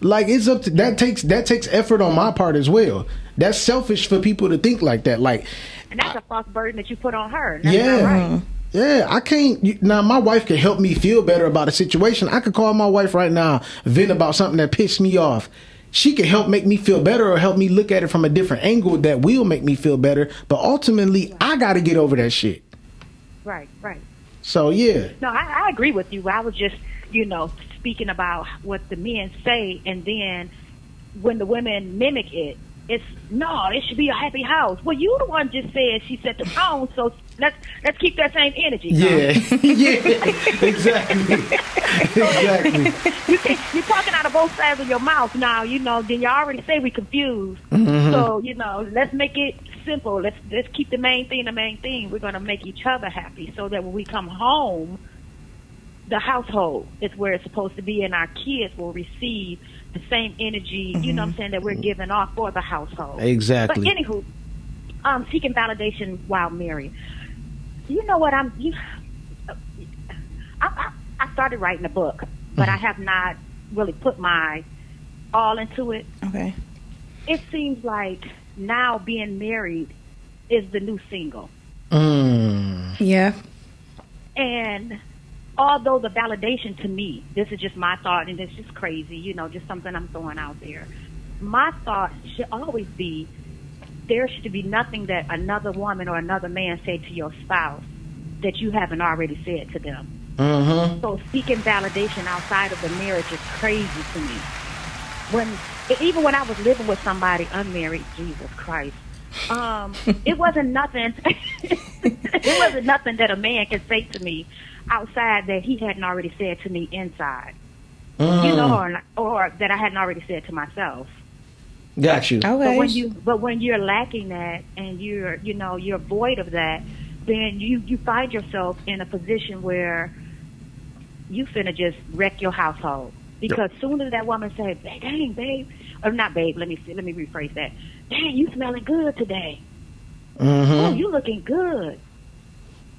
Like, it's up to that takes that takes effort on my part as well. That's selfish for people to think like that. Like, And that's a false burden that you put on her. That's yeah. right. Yeah, I can't. you- Now, my wife can help me feel better about a situation. I could call my wife right now, vent about something that pissed me off. she can help make me feel better or help me look at it from a different angle that will make me feel better. But ultimately, I got to get over that shit. Right, right. So yeah, No, I, I agree with you. I was just, you know, speaking about what the men say, and then when the women mimic it, it's no, it should be a happy house. Well, you the one just said she set the tone, so let's let's keep that same energy. yeah, yeah, exactly, exactly. you can, you're talking out of both sides of your mouth now. You know, then you already say we confused. Mhm. So you know, let's make it simple. Let's let's keep the main thing the main thing. We're gonna make each other happy, so that when we come home, the household is where it's supposed to be, and our kids will receive the same energy. You know, what I'm saying that we're giving off for the household. Exactly. But anywho, um, seeking validation while married. You know what? I'm. You, I, I, I started writing a book, but I have not really put my all into it. Okay. It seems like now being married is the new single, Mm. Yeah. and although the validation to me, this is just my thought, and it's just crazy, you know, just something I'm throwing out there. My thought should always be there should be nothing that another woman or another man say to your spouse that you haven't already said to them. Mm-hmm. So seeking validation outside of the marriage is crazy to me. When even when I was living with somebody unmarried, Jesus Christ, um, it wasn't nothing. it wasn't nothing that a man could say to me outside that he hadn't already said to me inside. You know, or, or that I hadn't already said to myself. Got you. But when you but when you're lacking that and you're you know you're void of that, then you you find yourself in a position where you finna just wreck your household because soon as that woman say, "Dang, babe," or not, babe. Let me see, let me rephrase that. Dang, you smelling good today. Oh, Mm-hmm. you looking good.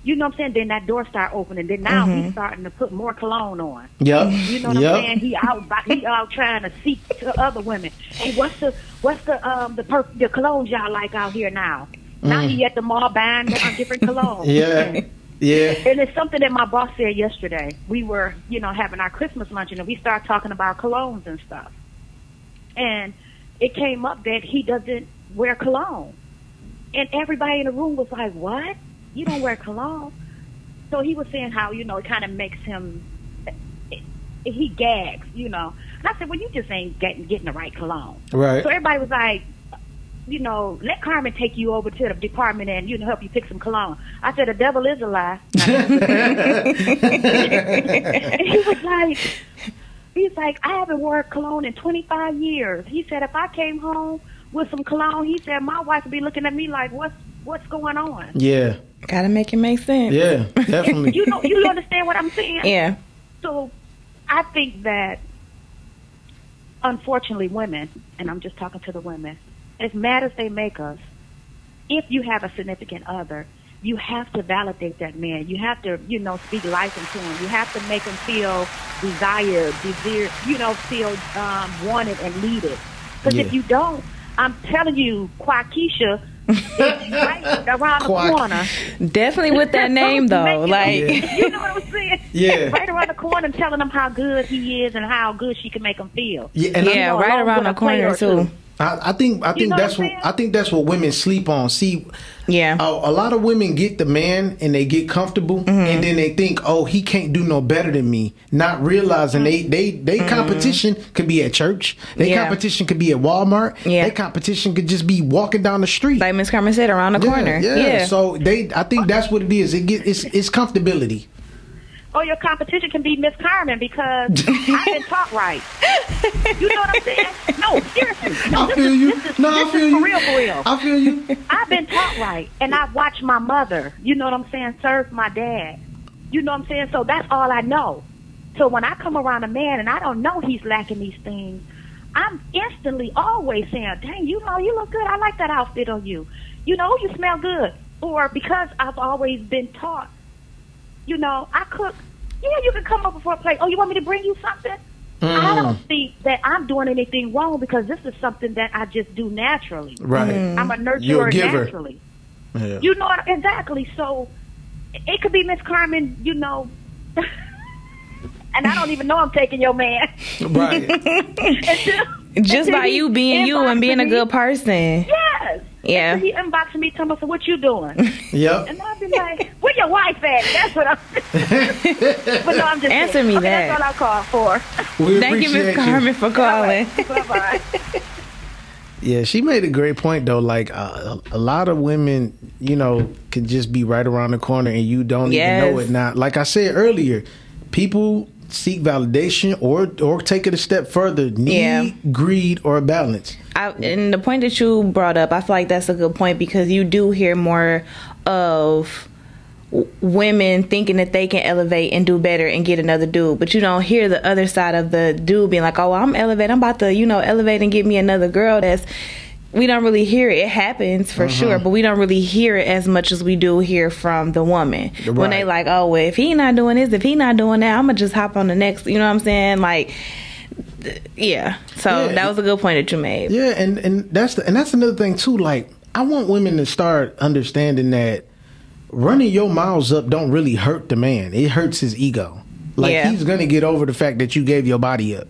You know what I'm saying? Then that door start opening. Then now Mhm. he's starting to put more cologne on. Yep. You know what Yep. I'm saying? He out he out trying to seek to other women. Hey, what's the what's the um the perf- the cologne y'all like out here now? Now Mm. he at the mall buying different cologne. Yeah. Yeah. And it's something that my boss said yesterday. We were, you know, having our Christmas luncheon and we started talking about colognes and stuff. And it came up that he doesn't wear cologne. And everybody in the room was like, What? You don't wear cologne? So he was saying how, you know, it kind of makes him, he gags, you know. And I said, Well, you just ain't getting, getting the right cologne. Right. So everybody was like, you know, let Carmen take you over to the department and you know help you pick some cologne. I said the devil is a lie. and he was like, he's like, I haven't worn cologne in 25 years. He said if I came home with some cologne, he said my wife would be looking at me like, what's what's going on? Yeah. Gotta make it make sense. Yeah. Definitely. you know, you understand what I'm saying? Yeah. So I think that unfortunately women, and I'm just talking to the women, as mad as they make us, if you have a significant other, you have to validate that man. You have to, you know, speak life into him. You have to make him feel desired, desired, you know, feel um, wanted and needed. Because if you don't, I'm telling you, Quakeisha is right around the corner. Definitely with that name though. Like you know what I'm saying? Yeah. right around the corner telling him how good he is and how good she can make him feel. Yeah, and I- yeah, right around the corner or too. Two. I, I think I You think know that's what what I'm think that's what women sleep on. See, yeah, a, a lot of women get the man and they get comfortable, Mm-hmm. and then they think, oh, he can't do no better than me, not realizing they they they competition could be at church, their Mm-hmm. Yeah. competition could be at Walmart, Yeah. their competition could just be walking down the street, like Miss Carmen said, around the Yeah, corner. Yeah. Yeah. So they, I think that's what it is. It get it's it's comfortability. Or your competition can be Miss Carmen because I can talk right. You know what I'm saying? No, seriously. No, I feel is, you. This is, No, I feel you. for real, for real. I feel you. I've been taught right, and I've watched my mother. You know what I'm saying? Serve my dad. You know what I'm saying? So that's all I know. So when I come around a man and I don't know he's lacking these things, I'm instantly always saying, "Dang, you know, you look good. I like that outfit on you. You know, you smell good." Or because I've always been taught, you know, I cook. Yeah, you can come over for a plate. Oh, you want me to bring you something? I Mm. don't think that I'm doing anything wrong because this is something that I just do naturally. Right. Mm. I'm a nurturer You're a giver. naturally. Yeah. You know what- exactly. So it could be Miss Carmen, you know, and I don't even know I'm taking your man. Right. until Just by he you being you and being a good person. Yes. Yeah. And so he unboxing me, telling me, so what you doing? Yep. And I'll be like, where your wife at? That's what I'm But no, I'm just Answer kidding. me okay, that. That's all I call for. We Thank you, appreciate Miss Carmen, for calling. Bye-bye. Yeah, she made a great point though. Like uh, a lot of women, you know, can just be right around the corner and you don't Yes. even know it. Now, like I said earlier, people seek validation or or take it a step further, need, Yeah. greed, or balance. I, and the point that you brought up, I feel like that's a good point because you do hear more of women thinking that they can elevate and do better and get another dude, but you don't hear the other side of the dude being like, "Oh, I'm elevate. I'm about to, you know, elevate and get me another girl." That's we don't really hear it. It happens for mm-hmm. sure, but we don't really hear it as much as we do hear from the woman when they like, "Oh, well, if he not doing this, if he not doing that, I'm gonna just hop on the next." You know what I'm saying? Like, yeah. So Yeah. that was a good point that you made. Yeah, and and that's the, and that's another thing too. Like I want women to start understanding that running your miles up don't really hurt the man. It hurts his ego. Like Yeah. he's gonna get over the fact that you gave your body up.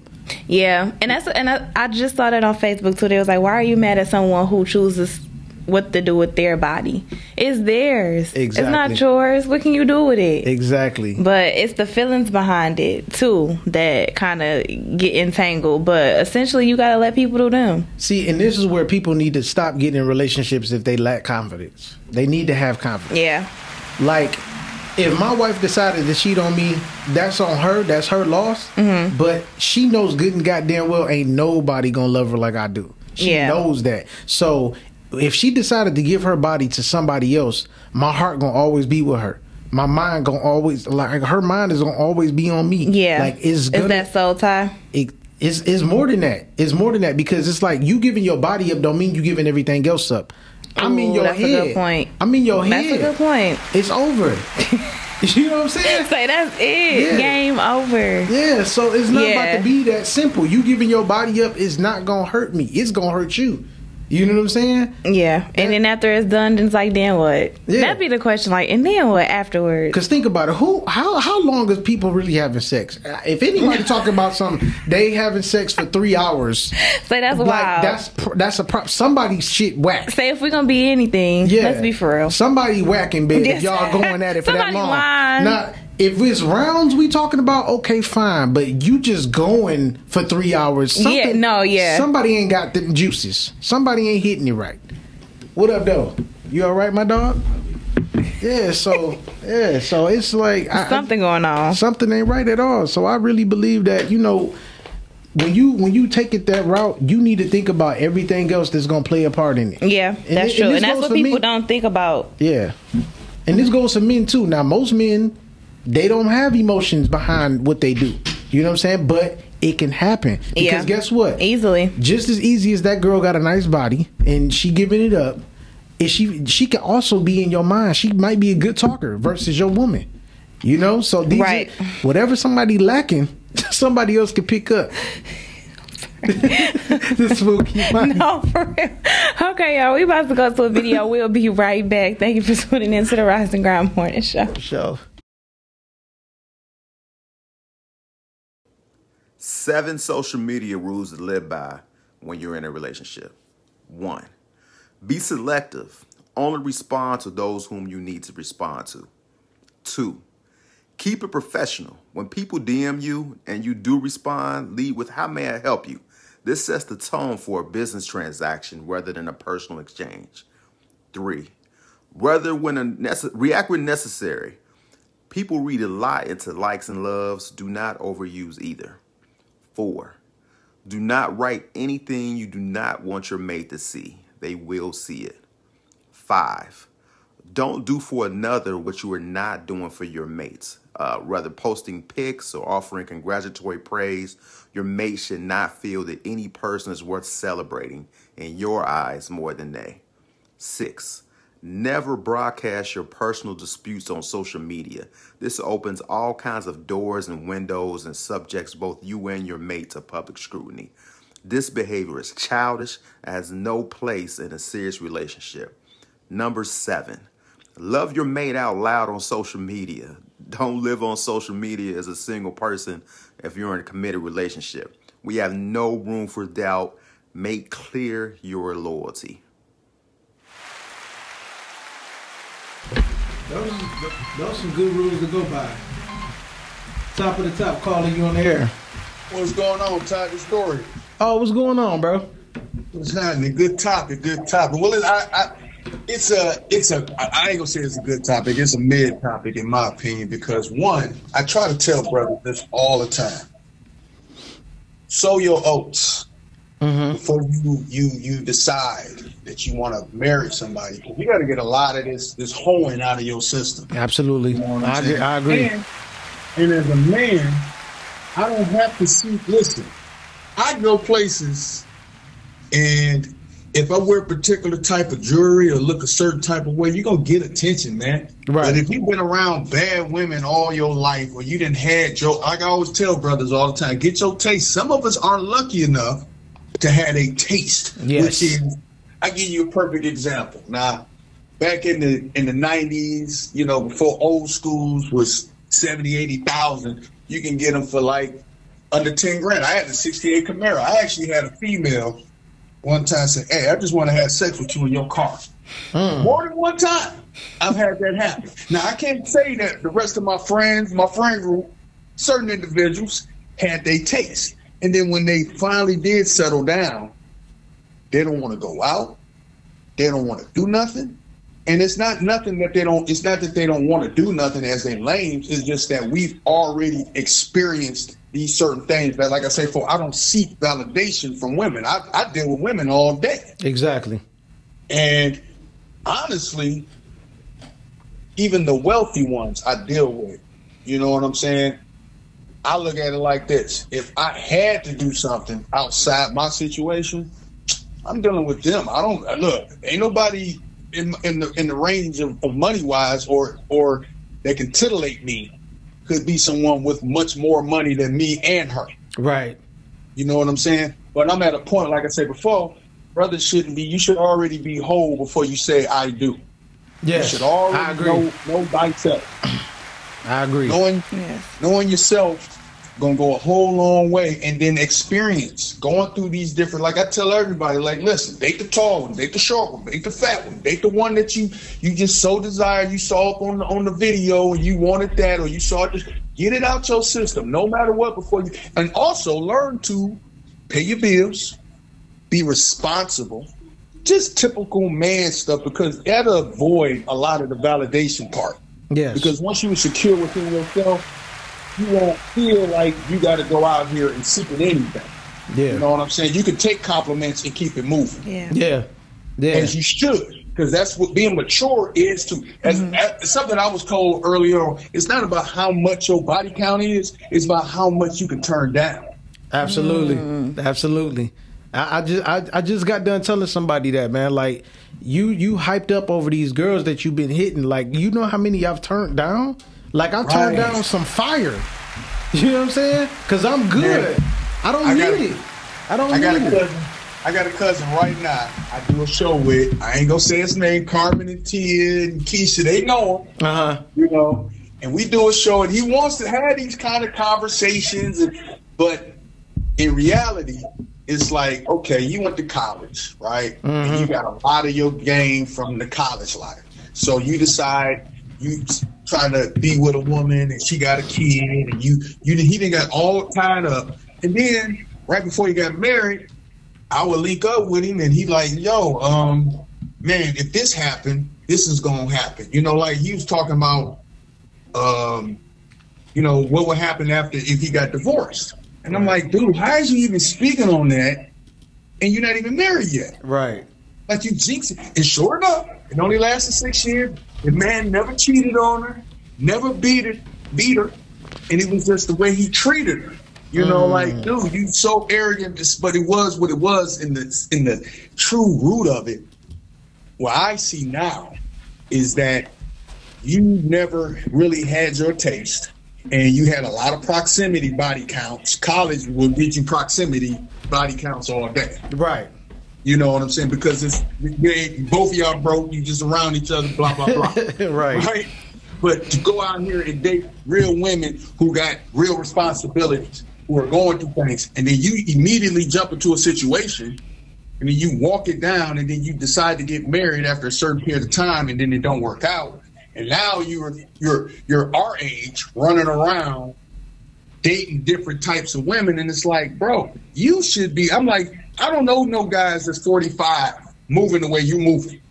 Yeah, and that's and I, I just saw that on Facebook too. They was like, "Why are you mad at someone who chooses what to do with their body? It's theirs. Exactly. It's not yours. What can you do with it?" Exactly. But it's the feelings behind it too that kind of get entangled. But essentially, you gotta let people do them. See, and this is where people need to stop getting in relationships if they lack confidence. They need to have confidence. Yeah, Like, if my wife decided to cheat on me, that's on her. That's her loss. Mm-hmm. But she knows good and goddamn well ain't nobody gonna love her like I do. She Yeah. knows that. So if she decided to give her body to somebody else, my heart gonna always be with her. My mind gonna always like her mind is gonna always be on me. yeah. like it's gonna, is that soul tie? it, it's, it's more than that. It's more than that because it's like you giving your body up don't mean you giving everything else up. I'm in your that's a head. good point. I'm in your That's head. a good point. It's over. you know what I'm saying? Say that's it. Yeah. Game over. Yeah, so it's not Yeah. about to be that simple. You giving your body up is not gonna hurt me. It's gonna hurt you. You know what I'm saying? Yeah, and then after it's done, then it's like, then what? Yeah. That'd be the question. Like, and then what afterwards? Cause think about it. Who? How? How long is people really having sex? If anybody talking about something, they having sex for three hours. Say that's like wild. that's that's a prop. Somebody's shit whack. Say if we're gonna be anything, Yeah, let's be for real. Somebody whack in bed if Yes. y'all going at it for that Somebody long. lying. Now, if it's rounds we talking about, okay, fine. But you just going for three hours. Yeah, no, yeah. Somebody ain't got them juices. Somebody ain't hitting it right. What up, though? You all right, my dog? Yeah. So yeah. So it's like I- Something going on. something ain't right at all. So I really believe that you know when you when you take it that route, you need to think about everything else that's gonna play a part in it. Yeah, And that's it- true, and and, that's what people me. don't think about. Yeah. And this goes to men too. Now, most men, they don't have emotions behind what they do. You know what I'm saying? But it can happen. Because Yeah. guess what? Easily. Just as easy as that girl got a nice body and she giving it up, is she she can also be in your mind. She might be a good talker versus your woman. You know? So these Right. whatever somebody lacking, somebody else can pick up. this will keep my No, for real. Okay, y'all, we about to go to a video. We'll be right back. Thank you for tuning in to the Rise & Grind Morning Show. show. Seven social media rules to live by when you're in a relationship. One, be selective. Only respond to those whom you need to respond to. Two, keep it professional. When people DM you and you do respond, lead with how may I help you? This sets the tone for a business transaction rather than a personal exchange. Three, whether when nece- react when necessary. People read a lot into likes and loves. Do not overuse either. Four, do not write anything you do not want your mate to see. They will see it. Five, don't do for another what you are not doing for your mates. Uh, rather, posting pics or offering congratulatory praise, your mate should not feel that any person is worth celebrating in your eyes more than they. Six, never broadcast your personal disputes on social media. This opens all kinds of doors and windows and subjects both you and your mate to public scrutiny. This behavior is childish has no place in a serious relationship. Number seven, love your mate out loud on social media. Don't live on social media as a single person if you're in a committed relationship. We have no room for doubt. Make clear your loyalty. Those, those are some good rules to go by. Top of the top, calling you on the air. What's going on, Todd? The story. Oh, what's going on, bro? What's happening? Good topic. Good topic. Well, it, I, I, it's a, it's a. I ain't gonna say it's a good topic. It's a mid topic, in my opinion, because one, I try to tell brothers this all the time. Sow your oats Mm-hmm. before you you you decide that you want to marry somebody. You got to get a lot of this this hoeing out of your system. Absolutely. You know I'm I agree. I agree. And, and as a man, I don't have to see. Listen, I go places, and if I wear a particular type of jewelry or look a certain type of way, you're gonna get attention, man. Right. But if you've been around bad women all your life, or you didn't had your, like I always tell brothers all the time, get your taste. Some of us aren't lucky enough to have a taste. Yes. Which is, I give you a perfect example. Now, back in the in the 90s, you know, before old schools was 70, 80,000, you can get them for like under 10 grand. I had a 68 Camaro. I actually had a female one time say, Hey, I just want to have sex with you in your car. Hmm. More than one time. I've had that happen. Now, I can't say that the rest of my friends, my friend group, certain individuals had their taste. And then when they finally did settle down, they don't want to go out. They don't want to do nothing. And it's not nothing that they don't, it's not that they don't want to do nothing as they lames. It's just that we've already experienced these certain things that, like I say, for I don't seek validation from women. I, I deal with women all day. Exactly. And honestly, even the wealthy ones I deal with, you know what I'm saying? I look at it like this. If I had to do something outside my situation, I'm dealing with them. I don't look, ain't nobody in in the in the range of, of money wise or or that can titillate me could be someone with much more money than me and her. Right. You know what I'm saying? But I'm at a point, like I said before, brothers shouldn't be. You should already be whole before you say I do. Yes. You should already I agree. know know thyself. I agree. Knowing knowing yourself gonna go a whole long way, and then experience going through these different. Like I tell everybody, like listen, date the tall one, date the short one, date the fat one, date the one that you you just so desire, You saw up on the, on the video and you wanted that, or you saw it. Just get it out your system, no matter what, before you. And also learn to pay your bills, be responsible. Just typical man stuff because that'll avoid a lot of the validation part. Yes. Because once you're secure within yourself, you won't feel like you got to go out here and seek anything. Yeah. You know what I'm saying? You can take compliments and keep it moving. Yeah. Yeah. Yeah. As you should. Because that's what being mature is to. As, as something I was told earlier on, it's not about how much your body count is, it's about how much you can turn down. Absolutely, Mm. absolutely. I, I just I, I just got done telling somebody that man, like you you hyped up over these girls that you've been hitting. Like you know how many I've turned down. Like I've turned down some fire. You know what I'm saying? Because I'm good. Yeah. I don't I need got- it. I don't I got a need it. cousin. I got a cousin right now. I do a show with. I ain't gonna say his name. Carmen and Tia and Keisha. They know him. Uh huh. You know. And we do a show, and he wants to have these kind of conversations. And, but in reality, it's like, okay, you went to college, right? And you got a lot of your game from the college life. So you decide you trying to be with a woman, and she got a kid, and you you he didn't got all tied up. And then right before he got married, I would link up with him, and he like, yo, um, man, if this happened, this is gonna happen. You know, like he was talking about, um, you know, what would happen after if he got divorced. And I'm like, dude, how is you even speaking on that, and you're not even married yet? Right. Like you jinx it. And sure enough, it only lasted six years. The man never cheated on her, never beat her, beat her, and it was just the way he treated her. You know, hmm. like, dude, you so arrogant, but it was what it was in the in the true root of it. What I see now is that you never really had your taste, and you had a lot of proximity body counts. College will get you proximity body counts all day. Right. You know what I'm saying? Because it's both of y'all broke. You just around each other. Blah blah blah. right. Right. But to go out here and date real women who got real responsibilities, who are going through things, and then you immediately jump into a situation, and then you walk it down, and then you decide to get married after a certain period of time, and then it don't work out, and now you're you're you're our age running around dating different types of women, and it's like, bro, you should be. I'm like, I don't know no guys that's 45 moving the way you moving.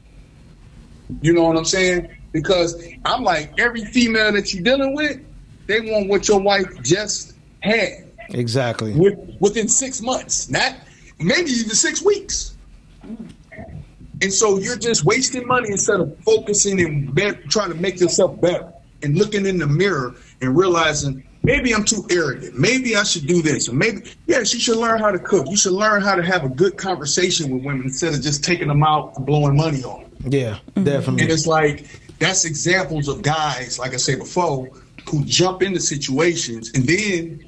You know what I'm saying? Because I'm like, every female that you're dealing with, they want what your wife just had Exactly. with, within six months, not maybe even six weeks. And so you're just wasting money instead of focusing and be- trying to make yourself better and looking in the mirror and realizing maybe I'm too arrogant. Maybe I should do this. Or maybe, yes, you should learn how to cook. You should learn how to have a good conversation with women instead of just taking them out and blowing money on them. Yeah, mm-hmm. definitely. And it's like that's examples of guys, like I said before, who jump into situations and then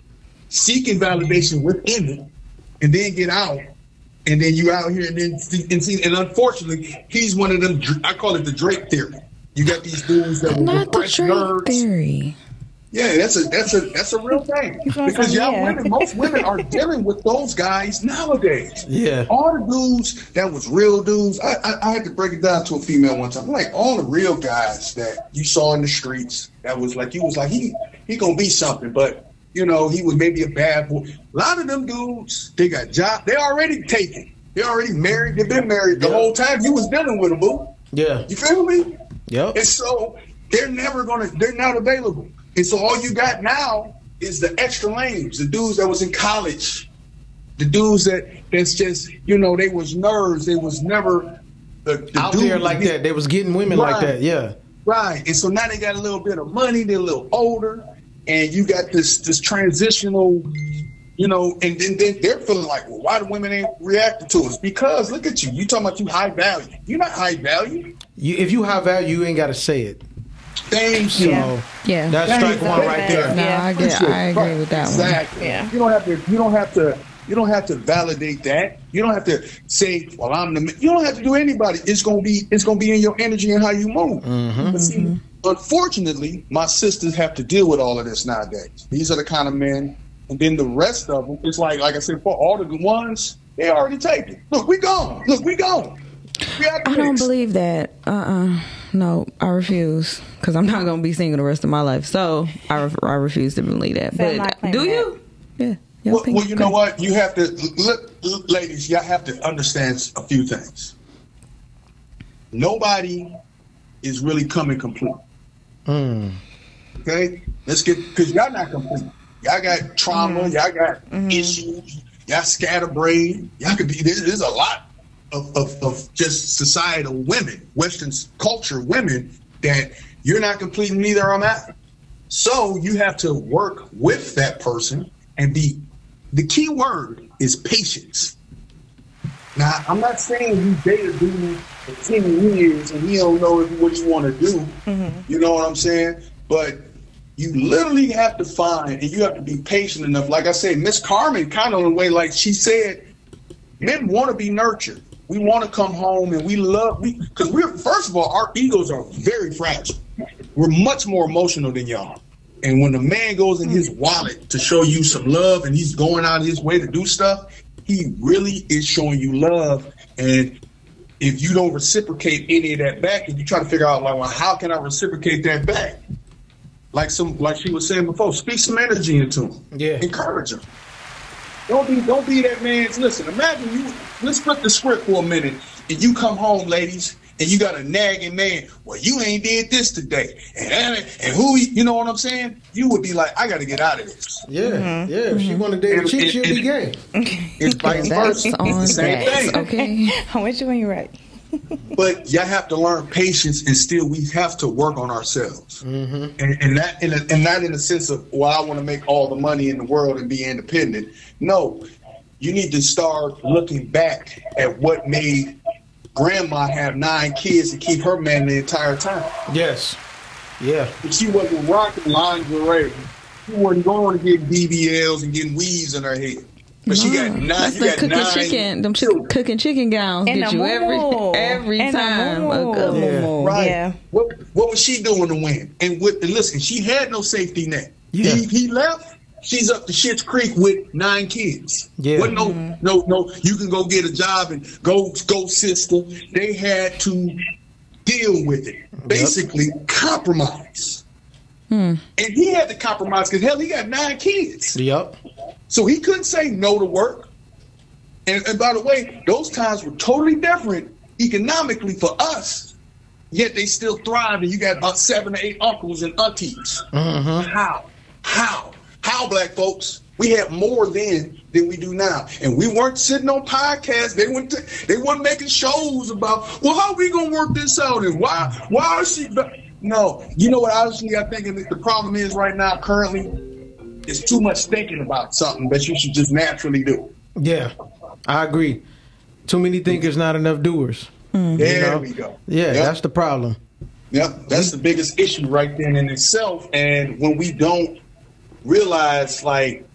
seeking validation within it, and then get out, and then you out here and then see, and see. And unfortunately, he's one of them. I call it the Drake theory. You got these dudes that will Not the Drake nerds. theory. Yeah, that's a that's a that's a real thing because y'all Yeah. women, most women are dealing with those guys nowadays. Yeah. all the dudes that was real dudes. I, I I had to break it down to a female one time. Like all the real guys that you saw in the streets that was like you was like he he gonna be something, but you know he was maybe a bad boy. A lot of them dudes they got job. They already taken. They already married. They've been married the whole time you was dealing with them, boo. Yeah. You feel me? Yep. And so they're never gonna, they're not available. And so all you got now is the extra lanes, the dudes that was in college, the dudes that that's just, you know, they was nerds, they was never the, the Out there like that, they was getting women like that. Yeah. Right. And so now they got a little bit of money, they're a little older, and you got this this transitional, you know, and then then they're feeling like, well, why the women ain't reacting to us? Because look at you, you talking about you high value. You're not high value. You, if you high value, you ain't got to say it. Thank you. Yeah. Yeah. That's strike one right there. No, I get. I agree with that one. exactly. You don't have to. You don't have to. You don't have to validate that. You don't have to say, "Well, I'm the." You don't have to do anybody. It's gonna be. It's gonna be in your energy and how you move. Mm-hmm. But see, unfortunately, my sisters have to deal with all of this nowadays. These are the kind of men, and then the rest of them. It's like, like I said, for all the good ones they already taken. Look, we gone. Look, we gone. We out the I don't believe that. Uh uh No, I refuse. Because I'm not going to be single the rest of my life. So I, ref- I refuse to believe that. So But claiming do that. you? Yeah. Y'all Well, well, you know what? You have to, look, look, ladies. y'all have to understand a few things. Nobody is really coming complete. Okay, let's get because y'all not complete. Y'all got trauma. Y'all got issues. Y'all scatterbrained. Y'all could be. There's, there's a lot of, of, of just societal women, Western culture women that you're not completing Neither am I. So you have to work with that person and be. The key word is patience. Now, I'm not saying you date a dude for 10 years and he don't know what he want to do. Mm-hmm. You know what I'm saying? But you literally have to find and you have to be patient enough. Like I said, Miss Carmen, kind of in a way, like she said, men want to be nurtured. We want to come home and we love we because we're first of all, our egos are very fragile. We're much more emotional than y'all. And when a man goes in his wallet to show you some love and he's going out of his way to do stuff, he really is showing you love. And if you don't reciprocate any of that back, and you try to figure out like, well, how can I reciprocate that back? Like some, like she was saying before, speak some energy into him. Yeah, encourage him. Don't be, don't be that man's. Listen, imagine you. Let's flip the script for a minute, and you come home, ladies, and you got a nagging man. Well, you ain't did this today, and and who, you know what I'm saying? You would be like, I got to get out of this. Yeah, yeah. If she want to date a And- chick, she'll be gay. Okay. It's vice versa. It's the same thing. Okay. I'm with you when you're right. But y'all have to learn patience, and still we have to work on ourselves. Mm-hmm. and, and that in a, and not in the sense of well I want to make all the money in the world and be independent. No, you need to start looking back at what made grandma have nine kids and keep her man the entire time. Yes. Yeah. If she wasn't rocking lingerie, she wasn't going to get BBLs and getting weaves in her head. But she got mm. nine. That's the cooking nine. chicken. Them chi- cooking chicken gowns And get a you every every And a time. A moo-moo. good Yeah. moo-moo. Right. Yeah. What What was she doing to win? And with and listen, she had no safety net. Yeah. He, he left. she's up to Shit's Creek with nine kids. Yeah. Wasn't no, mm-hmm. no, no. You can go get a job and go, go, sister. They had to deal with it. Basically, compromise. Hmm. And he had to compromise because hell, he got nine kids. Yep. So he couldn't say no to work. And, and by the way, those times were totally different economically for us. Yet they still thrive, and you got about seven or eight uncles and aunties. Mm-hmm. How? How? How, black folks? We had more then than we do now, and we weren't sitting on podcasts. They went. To, they weren't making shows about. Well, how are we gonna work this out, and why? Why is she? be-" No, you know what? Honestly, I think the problem is right now, currently, it's too much thinking about something that you should just naturally do. Yeah, I agree. Too many thinkers, not enough doers. Hmm. There You know? we go. Yeah, Yep. that's the problem. Yep, that's the biggest issue right then in itself. And when we don't realize, like,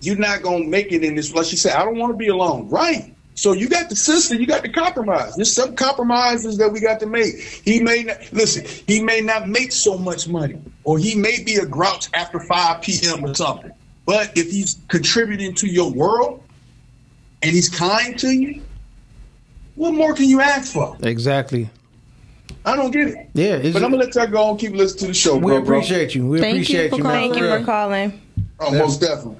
you're not gonna make it in this, like she said, I don't want to be alone. Right. So you got the system, you got the compromise. There's some compromises that we got to make. He may not listen. He may not make so much money, or he may be a grouch after 5 p.m. or something. But if he's contributing to your world and he's kind to you, what more can you ask for? Exactly. I don't get it. Yeah, it's- but I'm gonna let y'all go and keep listening to the show. We bro, bro. appreciate you. We Thank you appreciate for you, calling. Thank you for calling. Oh, most definitely.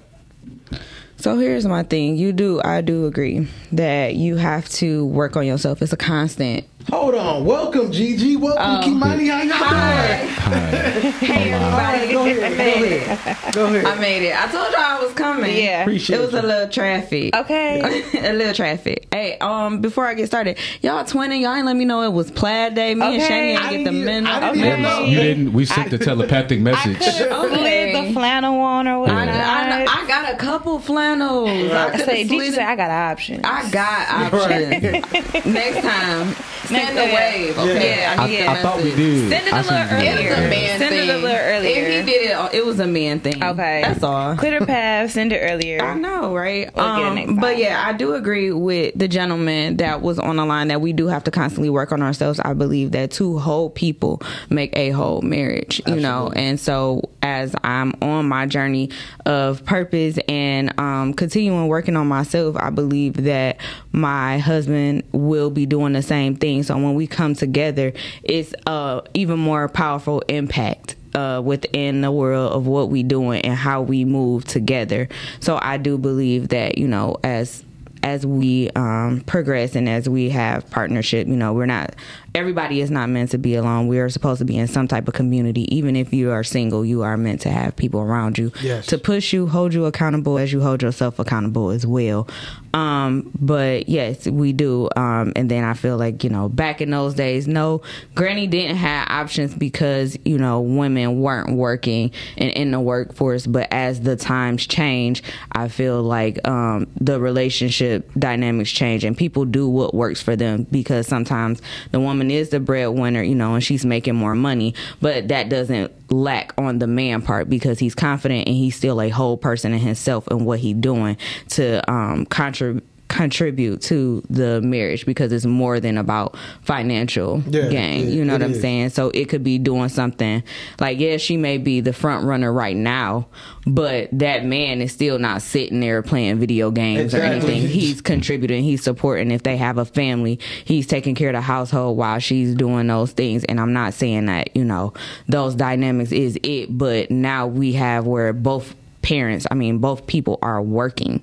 So here's my thing. You do, I do agree that you have to work on yourself. It's a constant. Hold on. Welcome, Gigi. Welcome, Oh. Kimani. How y'all doing? Hey everybody, Go ahead. I made it. Go ahead. I made it. I told y'all I was coming. Yeah. Appreciate it was you. a little traffic. Okay. a little traffic. Hey, um, before I get started, y'all twinning. Y'all ain't let me know it was plaid day. Me and Okay. Shani I get the didn't- memo. I didn't even know. You didn't. We sent the telepathic I message. could have slid the flannel on or I, whatnot. I, I got a couple flannels. I I coulda say, Gigi said. I got an option. I got options. Next time, send the wave. Okay, Yeah, I, I, need a I thought we did. Send it I a little earlier. the It's a man Send it a little earlier. If If he did it, it was a man thing. Okay. that's all. Quitter path, send it earlier. I know, right? We'll get it Um, next but time. yeah, I do agree with the gentleman that was on the line that we do have to constantly work on ourselves. I believe that two whole people make a whole marriage, you know. And so, as I'm on my journey of purpose and um, continuing working on myself, I believe that my husband will be doing the same thing. So when we come together, it's uh, even more powerful impact uh, within the world of what we doing and how we move together. So I do believe that you know as as we um, progress and as we have partnership, you know, we're not everybody is not meant to be alone. We are supposed to be in some type of community. Even if you are single, you are meant to have people around you Yes. to push you, hold you accountable as you hold yourself accountable as well. Um, but yes, we do. Um, and then I feel like, you know, back in those days, no, Granny didn't have options because, you know, women weren't working and in the workforce. But as the times change, I feel like um, the relationship dynamics change and people do what works for them because sometimes the woman is the breadwinner, you know, and she's making more money, but that doesn't lack on the man part because he's confident and he's still a whole person in himself and what he's doing to um, contribute contribute to the marriage because it's more than about financial Yeah, gain. it- you know what I'm is. saying? So it could be doing something like, yeah, she may be the front runner right now, but that man is still not sitting there playing video games or anything. He's contributing, he's supporting. If they have a family, he's taking care of the household while she's doing those things. And I'm not saying that, you know, those dynamics is it, but now we have where both parents, I mean, both people are working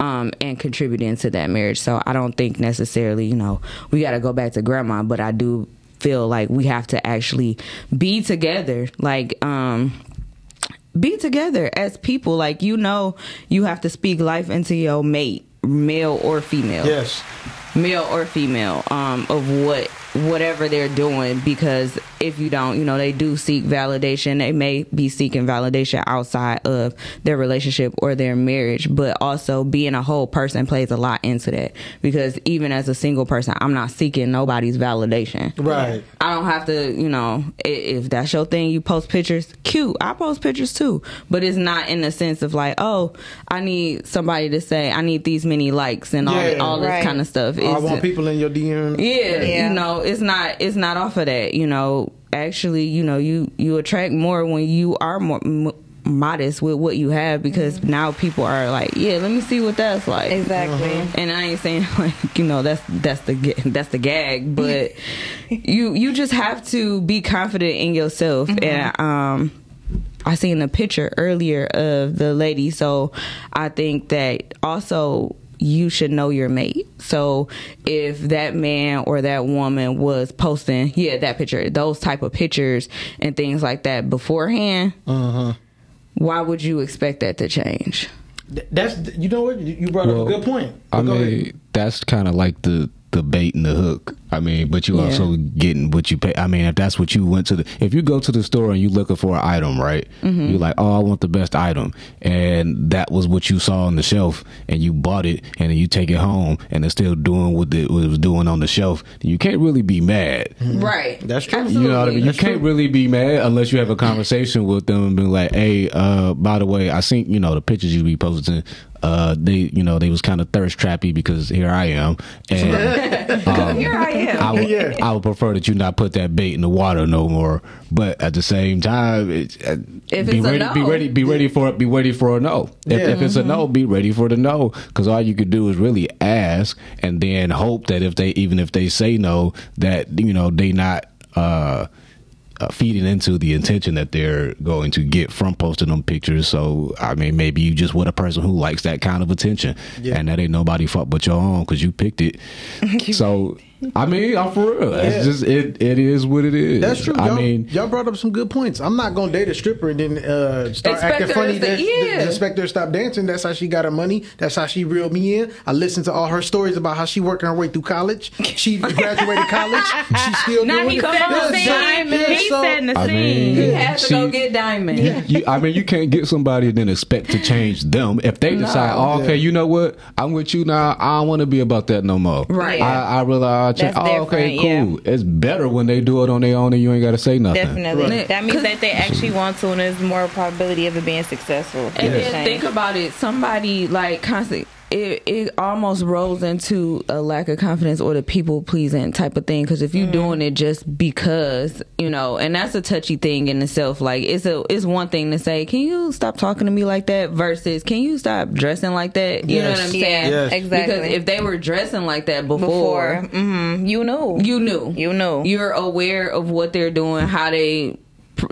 um, and contributing to that marriage. So I don't think necessarily, you know, we got to go back to grandma, but I do feel like we have to actually be together. Like, um, be together as people. Like, you know, you have to speak life into your mate, male or female Yes. male or female um of what whatever they're doing because if you don't you know they do seek validation they may be seeking validation outside of their relationship or their marriage but also being a whole person plays a lot into that because even as a single person i'm not seeking nobody's validation Right. I don't have to, you know, i- if that's your thing, you post pictures, cute. I post pictures too, but it's not in the sense of like, oh, I need somebody to say I need these many likes and all Yeah. all this kind of stuff. I It's- want people in your DM. yeah, Yeah. you know, it's not it's not off of that. You know, actually, you know, you you attract more when you are more. m- modest with what you have because Mm-hmm. now people are like, yeah, let me see what that's like. Exactly. And I ain't saying like you know that's that's the that's the gag, but you you just have to be confident in yourself. Mm-hmm. And um, I seen a picture earlier of the lady, so I think that also you should know your mate. So if that man or that woman was posting, yeah, that picture, those type of pictures and things like that beforehand, Uh-huh. why would you expect that to change? That's you know what you you brought up a good point. I mean, ahead. that's kind of like the the bait and the hook. I mean, but you Yeah. also getting what you pay. I mean, if that's what you went to the, if you go to the store and you looking for an item, right? Mm-hmm. You're like, oh, I want the best item, and that was what you saw on the shelf, and you bought it, and then you take it home, and it's still doing what it, what it was doing on the shelf. You can't really be mad. Right. That's true. You know what I mean? You can't really be mad unless you have a conversation with them and be like, "Hey, uh, by the way, I seen you know the pictures you be posting. Uh, they you know they was kind of thirst trappy because here I am, and um, Here I I would, Yeah. I would prefer that you not put that bait in the water no more. But at the same time, it, uh, If be it's a ready, no. be ready, be ready for it. Be ready for a no. If, Yeah. if it's a no, be ready for the no. Because all you could do is really ask, and then hope that if they even if they say no, that you know they not. uh uh, feeding into the intention that they're going to get from posting them pictures. So, I mean, maybe you just with a person who likes that kind of attention, Yeah. and that ain't nobody fault but your own because you picked it. so, I mean, I'm for real. Yeah. It's just it. It is what it is. That's true. I y'all, mean, y'all brought up some good points. I'm not gonna date a stripper and then uh, start Expect acting funny. to- That, yeah. Expect her to stop dancing. That's how she got her money. That's how she reeled me in. I listened to all her stories about how she working her way through college. She graduated college. She's still Now doing he it. setting the Yeah, so- scene. yeah, He so- setting the I scene. mean, You have to go get diamond. you, I mean, you can't get somebody and then expect to change them. If they decide, oh, okay, you know what, I'm with you now. I don't want to be about that no more. Right. I, I realize. That's oh, okay, different, cool. It's better when they do it on their own and you ain't got to say nothing. Definitely. Right. That means that they actually want to, and there's more probability of it being successful. And Yeah. then think about it. Somebody like constantly. It, it almost rolls into a lack of confidence or the people pleasing type of thing. Because if you're doing it just because you know and that's a touchy thing in itself. Like it's a it's one thing to say can you stop talking to me like that? versus can you stop dressing like that? You know what I'm Yeah, saying? Yes. exactly. because if they were dressing like that before, before, hmm you knew. you knew. You knew. you're aware of what they're doing how they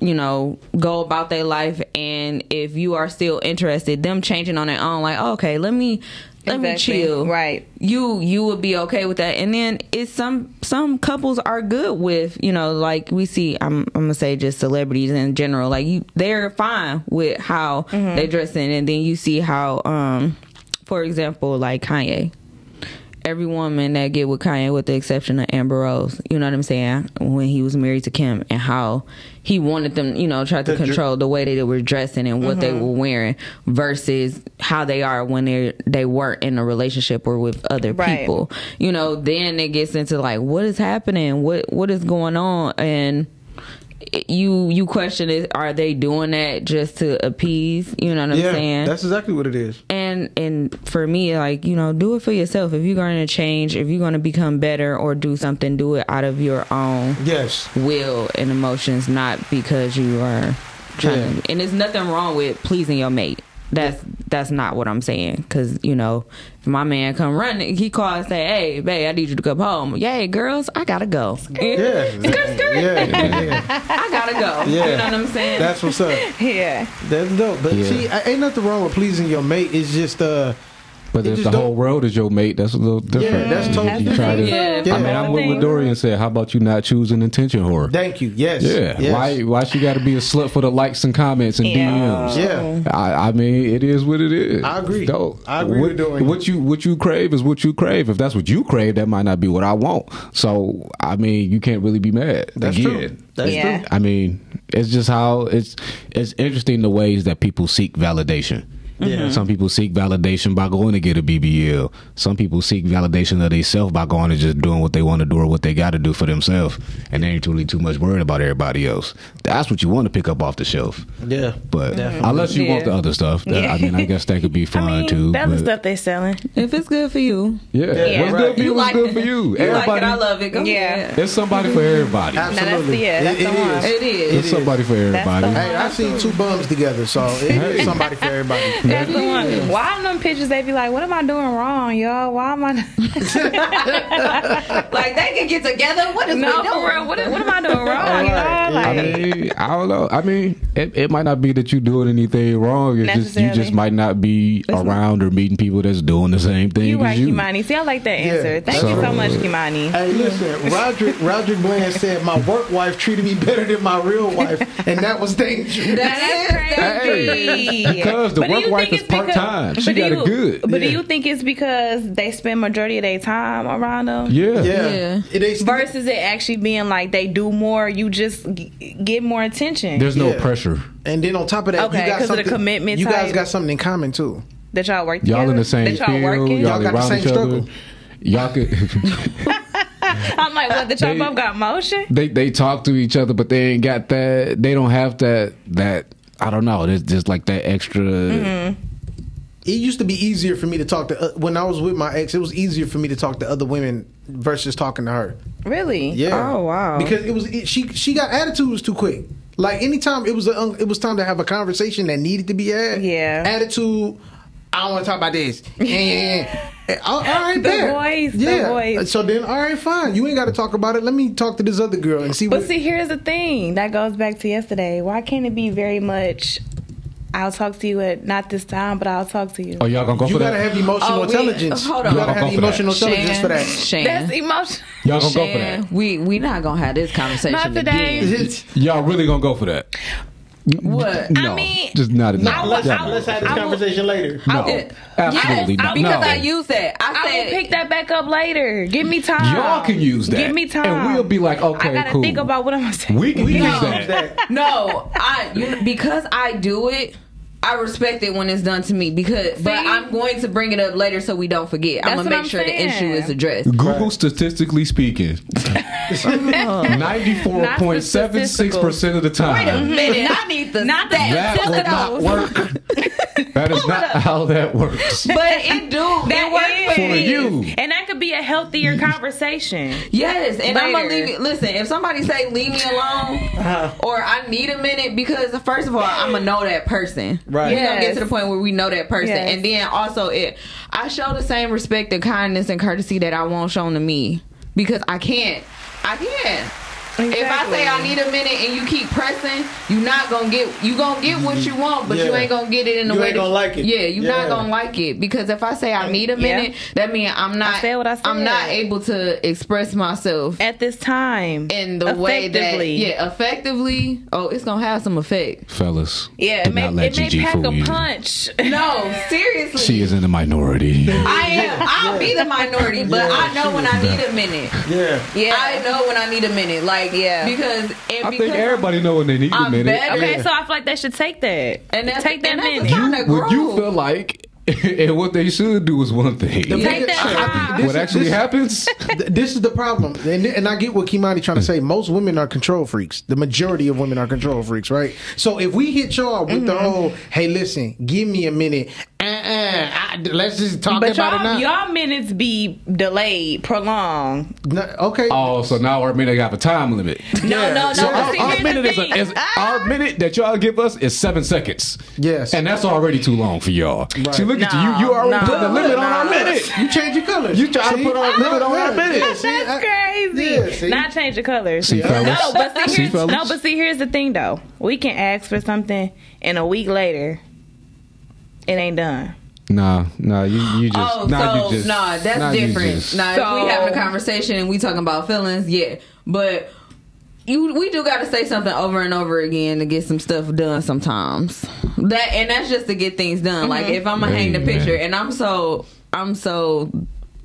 you know go about their life. And if you are still interested them changing on their own like okay let me let Exactly. me chill Right. you you would be okay with that and then it's some some couples are good with you know like we see i'm, I'm gonna say just celebrities in general like you they're fine with how Mm-hmm. they dressing and then you see how um for example like kanye every woman that get with Kanye, with the exception of Amber Rose, you know what I'm saying, when he was married to Kim, and how he wanted them, you know, tried to The dr- control the way they were dressing and what they mm-hmm. were wearing versus how they are when they they weren't in a relationship or with other Right. people. You know, then it gets into like what is happening, what what is going on, and it- you you question it are they doing that just to appease you know what i'm yeah, saying that's exactly what it is. and and for me like you know do it for yourself if you're going to change if you're going to become better or do something do it out of your own Yes. will and emotions not because you are trying Yeah. to and there's nothing wrong with pleasing your mate that's that's not what i'm saying because you know my man come running he call and say hey babe i need you to come home yay girls i gotta go Yeah. skirt skirt Yeah. yeah. i gotta go Yeah. you know what i'm saying That's what's up. Yeah. That's dope. But Yeah. see, ain't nothing wrong with pleasing your mate. It's just uh But It if the whole world is your mate, that's a little different. Yeah, that's totally you try to, different. Yeah. I mean, I'm with what Dorian said. How about you not choosing intention whore? thank you. Yes. Yeah. Yes. Why? Why she got to be a slut for the likes and comments and Yeah. DMs? Yeah. I, I mean, it is what it is. I agree. Don't- I agree what, with Dorian. What you what you crave is what you crave. If that's what you crave, that might not be what I want. So I mean, you can't really be mad. That's Again, true. That's Yeah. true. I mean, it's just how it's it's interesting the ways that people seek validation. Yeah. Mm-hmm. Some people seek validation by going to get a BBL. Some people seek validation of themselves by going and just doing what they want to do or what they got to do for themselves, and they ain't really too much worried about everybody else. That's what you want to pick up off the shelf. Yeah, But Definitely. unless you want the other stuff, that, I mean, I guess that could be fun too. That's the stuff they're selling. If it's good for you, yeah, Yeah. what's good for you, what's good for you. You like Everybody, it, I love it. Go Yeah. ahead. There's somebody for everybody. Now that's the, yeah, that's It- the it one. is. It is. There's somebody for everybody. Hey, I've seen two bums together, so it is somebody for everybody. That's the one. Why on them pictures they be like, "What am I doing wrong, y'all? Why am I?" like they can get together. What is no, we doing? for real. What, what am I doing wrong, y'all? I mean, I don't know. I mean, it, it might not be that you doing anything wrong. It's just you just might not be around or meeting people that's doing the same thing you as right, you. Kimani. See, I like that answer. Thank you So- so much, Kimani. Hey, listen, Roderick Roderick Bland said my work wife treated me better than my real wife, and that was dangerous. That's crazy. because the But work you wife think is it's because- part time. She but do got you- it good. But do you think it's because they spend majority of their time around them? Yeah. Yeah. It is- Versus it actually being like they do more, you just g- get more attention. There's no Yeah. pressure. And then on top of that, Okay, you got 'cause of the commitment You guys type. got something in common too. that y'all work Y'all together. in the same that y'all field. working. Y'all, Y'all got the same each other. struggle. Y'all could. I'm like, what? The y'all both got motion? they they talk to each other, but they ain't got that. They don't have that. That I don't know. There's just like that extra. Mm-hmm. It used to be easier for me to talk to uh, when I was with my ex. It was easier for me to talk to other women versus talking to her. Really? Yeah. Oh wow. Because it was it, she she got attitudes too quick. Like anytime it was a, it was time to have a conversation that needed to be had. Yeah. Attitude. I don't want to talk about this. Yeah, yeah, yeah. all all right, The bet. voice, the Yeah. voice. So then, all right, fine. You ain't got to talk about it. Let me talk to this other girl and see what. But what. see, here's the thing that goes back to yesterday. Why can't it be very much? I'll talk to you at not this time, but I'll talk to you. Oh, y'all gonna go you for gotta that? have emotional Oh, we- intelligence. hold You on. gotta have go for that. emotional intelligence for that. Shan, That's emotion. Y'all gonna go for that? we we not gonna have this conversation Not today. again. Y'all really gonna go for that? What? No, I mean, just not. I No, would- no, I Let's have this I will- conversation later. no, It- absolutely Yes, not. because no. I use that. I I said will pick that back up later. Give me time. Y'all can use that. Give me time. And we'll be like, okay, I gotta cool. think about what I'm gonna say. We can We use that. that. No, I you, because I do it. I respect it when it's done to me because, but I'm going to bring it up later so we don't forget. I'm gonna make I'm sure the issue is addressed. Google, statistically speaking, ninety-four point seven six percent of the time, Wait a minute, I need the Not the that will not work. that is not how that works. But it do. That it works for For you. and that could be a healthier conversation. Yes, and I'm gonna leave it. Listen, if somebody say leave me alone, uh-huh. or I need a minute, because first of all, I'm gonna know that person. Right. We're gonna get to the point where we know that person, Yes. and then also it. I show the same respect and kindness and courtesy that I won't show to me because I can't. I can't. If I say I need a minute and you keep pressing, you're not gonna get you gonna get what you want, but you ain't gonna get it in the You way ain't that- gonna like it. Yeah, you're Yeah. not gonna like it because if I say I need a minute, that means I'm not. said what I I'm not able to express myself At this time. in the way that Effectively. yeah, effectively. Oh, it's gonna have some effect. Fellas, Yeah, do it may, not let it may pack a you. punch. No, seriously. She is in the minority. I am. I'll be the minority, but I know when I need a minute. Yeah. Yeah. I know when I need a minute. Like Yeah. because and I because think everybody know when they need a I'm minute. better. Okay, so I feel like they should take that. And that's- take that and that's minute. sign You, of what you growth. feel like, and what they should do is one thing. Take that time. what actually happens? Th- this is the problem, and, and I get what Kimani trying to say. Most women are control freaks. The majority of women are control freaks, right? So if we hit y'all with the Mm-hmm. whole, "Hey, listen, give me a minute," uh, uh, I, let's just talk But about it y'all, now. y'all minutes be delayed, prolonged. No, okay, Oh, so now our minute got a time limit. No, no, no. So but our, see, our minute is, a, thing. is our minute that y'all give us is seven seconds. Yes. and that's already too long for y'all. See, look at you. You you already No, put the no. limit on our No. minute. you change your colors. You try to See? put our limit on our Yeah, minute. yeah, see, That's I- crazy. yeah, see? Not change the colors. See, fellas? No, but see, See, here's, fellas? no, but see, here's the thing though. We can ask for something, and a week later, it ain't done. Nah, nah. You you just Oh, nah, so you just, nah, that's nah, different. just- Nah, if So- we having a conversation and we talking about feelings, yeah. But you, we do got to say something over and over again to get some stuff done. Sometimes that, and that's just to get things done. Like if I'm gonna hang the Amen. picture, and I'm so, I'm so.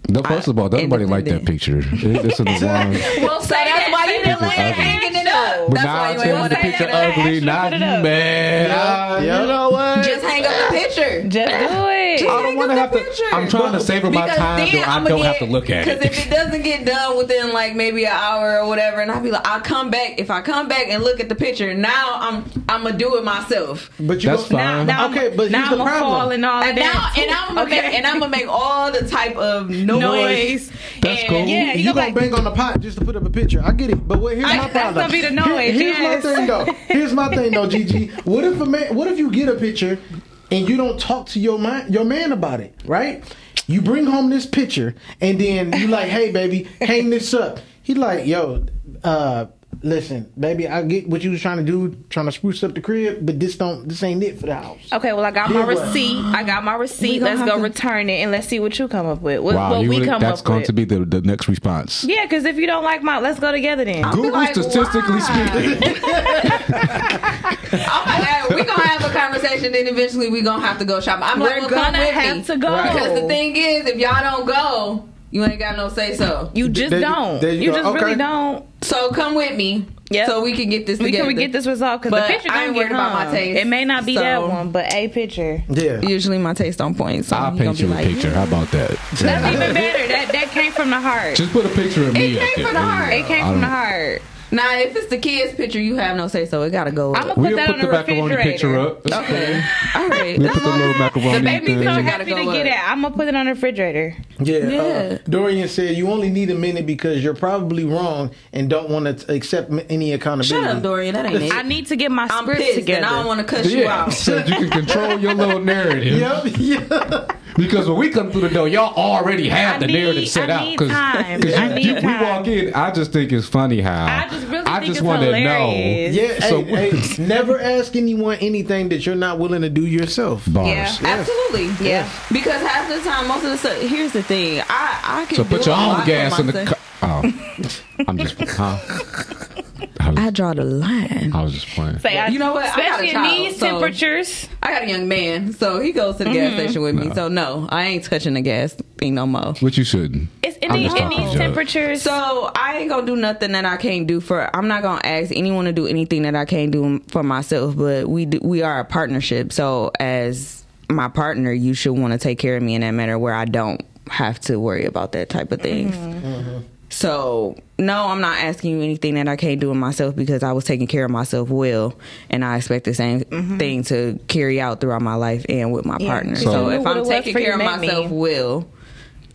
No, first of all, nobody like that picture. It- It's in the wrong. Well, say that's why you didn't People like hanging it up. up. But That's now why I you tell ain't you want the picture picture ugly. Now you mad. Ah, You know what? Just hang up the picture. Just do it. Just I don't want to have the to. picture. I'm trying to savor my Because time, then so I I'ma don't get- have to look at it. Because if it doesn't get done within like maybe an hour or whatever, and I'll be like, I'll come back. If I come back and look at the picture, now I'm I'm gonna do it myself. But you That's don't- fine. Now, Okay, but now here's the I'm gonna problem. fall in all And now, that. and I'm gonna make, and I'm gonna make all the type of noise. noise. That's and, cool. Yeah, you gonna gonna like, bang on the pot just to put up a picture. I get it, but what, here's I- my that's gonna be the noise, here's yes. my thing though. Here's my thing though, Gigi. What if a man? What if you get a picture and you don't talk to your man, your man about it, right? You bring home this picture and then you like, hey baby, hang this up. He like, yo, uh, listen, baby, I get what you was trying to do, trying to spruce up the crib, but this don't, this ain't it for the house. Okay, well, I got Then my what? receipt. I got my receipt. Let's go to- return it and let's see what you come up with. What, Wow, what you we really, come that's up going with. to be the, the next response. yeah, because if you don't like my, let's go together then. Google like, statistically why? speaking. We're gonna have a conversation, then eventually we're gonna have to go shopping. I'm like, We're well, gonna with have me. to go. Because the thing is, if y'all don't go, you ain't got no say so. You just There don't. there You, you go. just really don't. So come with me. Yep. So we can get this Together. We can get this resolved because the picture I gonna ain't get worried about my taste. It may not be that one, but a picture. Yeah. Usually my taste on point. So I'll paint you a like, picture. Hmm. How about that? That's even better. That that came from the heart. Just put a picture of me. It came from the heart. It came from the heart. Now, if it's the kids' picture, you have no say so. It gotta go. I'm gonna We'll put that put on the the macaroni picture refrigerator. up. That's Okay. All right. We'll put the little macaroni The baby's thing. so gotta happy to go get it. I'm gonna put it on the refrigerator. Yeah, Yeah. Uh, Dorian said you only need a minute because you're probably wrong and don't want to accept any accountability. Shut up, Dorian. That ain't it. I need to get my I'm script pissed together. and I don't want to cuss you Yeah, out. so you can control your little narrative. Yep. Yeah. Because when we come through the door, y'all already have I the need- narrative set I out. need Because time. I you, we walk in, I just think it's funny how I just really I think just wanna know. Yeah, So- hey, hey, never ask anyone anything that you're not willing to do yourself. know bars. Yeah. Absolutely. Yeah. Because half the time, most of the stuff. Here's the thing. I I can. So put your own gas in the myself. car. Oh, I'm just. Huh? I was, I draw the line. I was just playing. Say, I, You know what? I got a Especially in these so- temperatures. I got a young man, so he goes to the gas mm-hmm. station with me. So no, I ain't touching the gas thing no more. Which you shouldn't. It's in, I'm these, in these temperatures. So I ain't gonna do nothing that I can't do for. I'm not gonna ask anyone to do anything that I can't do for myself. But we do, we are a partnership. So as my partner, you should want to take care of me in that manner where I don't have to worry about that type of things. Mm-hmm. Mm-hmm. So no, I'm not asking you anything that I can't do in myself because I was taking care of myself well, and I expect the same mm-hmm. thing to carry out throughout my life and with my Yeah. partner. So So, if knew what it I'm taking care of met me. myself well,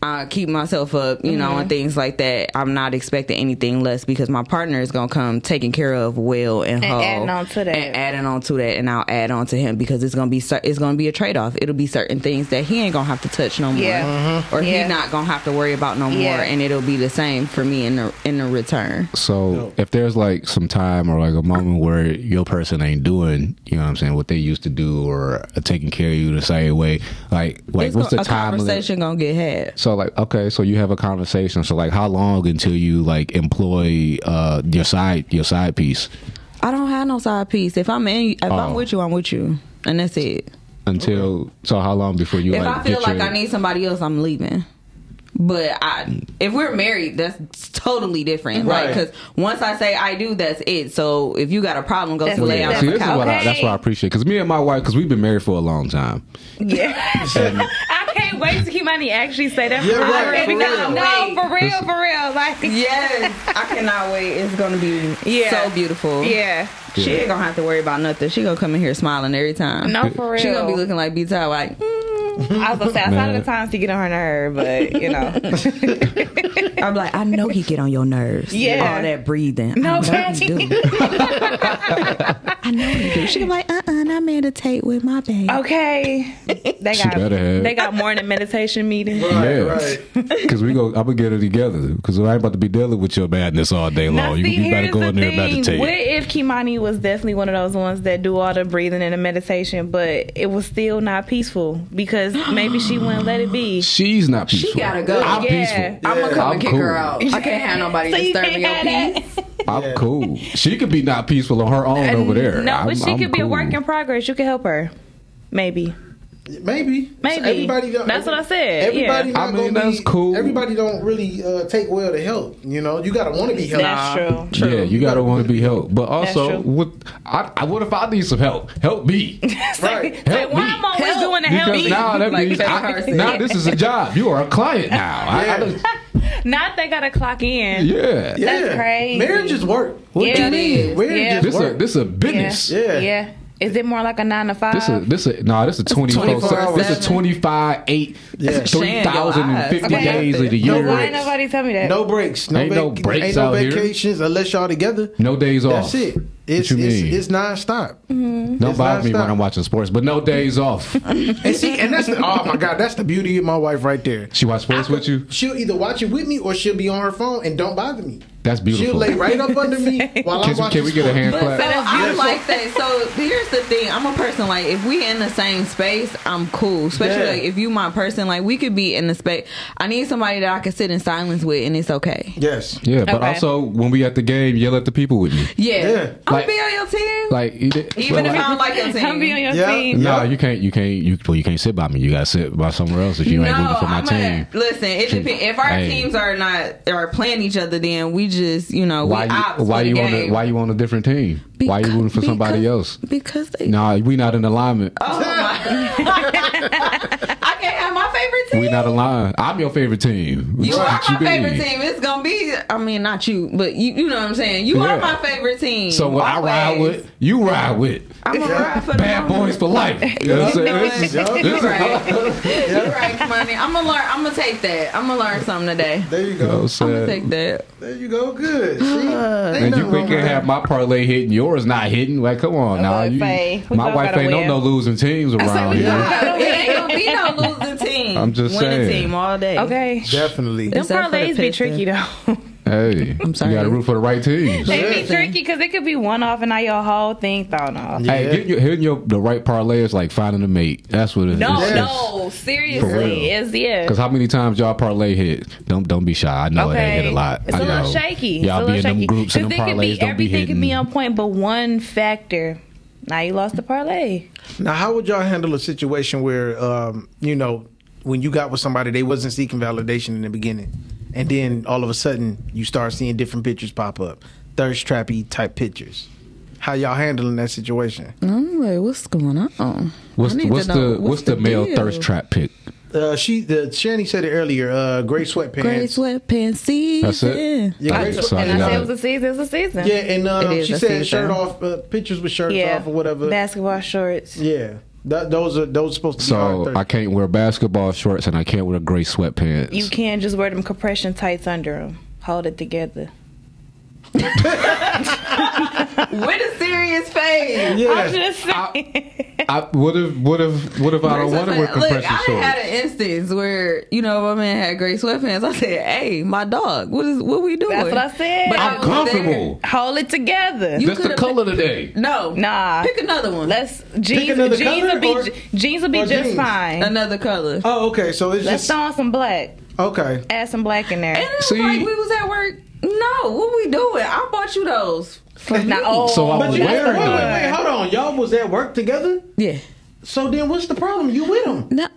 I keep myself up, you know, and mm-hmm. things like that. I'm not expecting anything less because my partner is gonna come taken care of well and, And whole, adding on to that. and adding on to that, and I'll add on to him because it's gonna be it's gonna be a trade off. It'll be certain things that he ain't gonna have to touch no more, Yeah. Mm-hmm. or Yeah. he not gonna have to worry about no Yeah. more, and it'll be the same for me in the in the return. So if there's like some time or like a moment where your person ain't doing, you know what I'm saying, what they used to do or taking care of you the same way, like like It's what's gonna- the a time limit? conversation gonna get had? So like okay, so you have a conversation. So like how long until you like employ uh your side your side piece I don't have no side piece. If I'm in, if I'm Oh. with you, I'm with you, and that's it. until so how long before you if like I feel get like your, I need somebody else, I'm leaving. But I, if we're married, that's totally different. Right. because once I say I do, that's it. So if you got a problem, go That's to lay it. down See, on this the is what I, couch. that's what I appreciate because me and my wife because we've been married for a long time. Yeah. And I can't wait to Kimani actually say that. Yeah, for right, real. for Because- real. No, for real, for real. Like, Yes, I cannot wait. It's gonna be Yeah. so beautiful. yeah. She ain't gonna have to worry about nothing. She gonna come in here smiling every time. No, for real. She gonna be looking like B Ty like. mm. I was gonna say outside Man. of the times to get on her nerve, but you know, I'm like, I know he get on your nerves. Yeah. all that breathing. No, I know he Patty. do. I know he do. She be like, uh, uh I meditate with my baby. okay. They She got better have. they got morning meditation meetings. Right, yeah, right. because we go I'm gonna get it together because I ain't about to be dealing with your madness all day Now, long. You, see, you better here's go the in there and thing. meditate. What if Kimani was definitely one of those ones that do all the breathing and the meditation, but it was still not peaceful because maybe she wouldn't let it be. She's not peaceful. She gotta go. I'm Yeah. peaceful. I'm gonna come I'm and kick cool. her out. I can't have nobody So you disturbing your peace. that. I'm cool. She could be not peaceful on her own uh, over there. No, I'm- but she I'm could be a work in progress. You could help her, maybe. Maybe. Maybe. Everybody don't, That's what I said. Everybody yeah. not I mean, gonna that's be, cool. Everybody don't really uh, take well to help. You know, you gotta want to be helped. That's true. Yeah, you gotta want to be helped, but also, true. what? I, I, what if I need some help? Help me. Right. Help why me. I'm always doing the help Because me? now that Like means I, now this is a job. You are a client now. I- I Yeah. don't- they gotta clock in. yeah. That's crazy. Marriage is work. What Yeah, do you it mean? is. Marriage Yeah. is This a work. this is a business. Yeah. Yeah. Is it more like a nine to five? This is this a no. this is a twenty four. 24 This is twenty five eight Yeah. three thousand and fifty Okay. days of the No year. Why ain't nobody tell me that? No breaks. No, Ain't no breaks Ain't no out here. vacations unless y'all together. No days off. That's it. It's you it's, mean? it's nonstop. Mm-hmm. Don't It's bother me when. I'm watching sports, but no days off. And see, and that's the, oh my god, that's the beauty of my wife right there. She watch sports with you. She'll either watch it with me or she'll be on her phone and don't bother me. That's beautiful. She'll lay right up under me while I'm Can, watching. can we get a hand But clap? so I'm like that. So here's the thing. I'm a person like if we in the same space, I'm cool. Especially Yeah. like if you my person, like we could be in the space. I need somebody that I can sit in silence with, and it's okay. Yes. Yeah, but Okay. also when we at the game, yell at the people with me. Yeah, Yeah. I'm Like- gonna be on your team. Like Even well, if like- I don't like your team. I'm be on your Yeah. team. No, you can't. You can't. You well, you can't sit by me. You gotta sit by somewhere else if you ain't rooting for my I'm team. A, listen, it depends. If our Hey. teams are not are playing each other, then we just you know Why we you? Why you on? A, why you on a different team? Why are you rooting for somebody else? Because they. Nah, we not in alignment. Oh my! I can't have my favorite team. We not aligned. I'm your favorite team. You What are my mean? favorite team. It's gonna be. I mean, not you, but you. You know what I'm saying. You Yeah. are my favorite team. So what I ride with, you ride with. I'm gonna ride for the Bad moment. boys for life. You know what I'm saying? This is- You're this is- right. You're right, money. I'm gonna learn. I'm gonna take that. I'm gonna learn something today. There you You know go. I'm I'm gonna take that. There you go. Good. See? Uh, Ain't And you nothing think wrong you with have my parlay hitting, yours not hitting? Like, come on now. Look, You, Faye, my wife ain't no no losing teams around it here. ain't gonna be no losing team. I'm just Winning saying. team all day. Okay. Definitely. Them Except for the parlays be Pistons. tricky though. Hey, I'm sorry. you got to root for the right teams. they be Listen. tricky because it could be one off and now your whole thing thrown off. Yeah. Hey, getting your, hitting your the right parlay is like finding a mate. That's what it is. No, It's- no, For real. seriously, it's yeah. Because how many times y'all parlay hit? Don't don't be shy. I know it ain't hit a lot. It's I a little shaky. Y'all it's a be in little them shaky. groups and them 'Cause it could parlays be don't everything hitting. could be on point, but one factor. Now you lost the parlay. Now, how would y'all handle a situation where, um, you know, when you got with somebody, they wasn't seeking validation in the beginning, and then all of a sudden you start seeing different pictures pop up, thirst trappy type pictures. How y'all handling that situation? I'm like, what's going on? What's I need what's to know the what's the, the male deal? thirst trap pick? Uh, she, the Shani said it earlier. Uh, gray sweatpants. Gray sweatpants season. That's it? Yeah, I, gray So and I said it was a season. It's a season. Yeah, and um, she said season. shirt off, uh, pictures with shirts yeah. off or whatever. Basketball shorts. yeah, that, those are those are supposed to be So I can't wear basketball shorts and I can't wear gray sweatpants. You can't just wear them compression tights under them. Hold it together. With a serious face. Yeah. I'm just saying. I, what if what if what if I don't want to wear Look, compression I shorts? had an instance where you know my man had gray sweatpants. I said, "Hey, my dog, what is what we doing?" That's what I said. But I I'm was comfortable. Hold it together. You That's the could've color today. No, nah. pick another one. Let's jeans. another Jeans color will be or- jeans will be or just jeans? fine. another color. Oh, okay. So it's Let's just throw on some black. Okay. Add some black in there. And it was See? like we was at work. No, what we doing? I bought you those. For Now, oh, So I But was you, wait, wearing wait, them. wait, wait, hold on. Y'all was at work together. yeah. So then, what's the problem? You with them? No.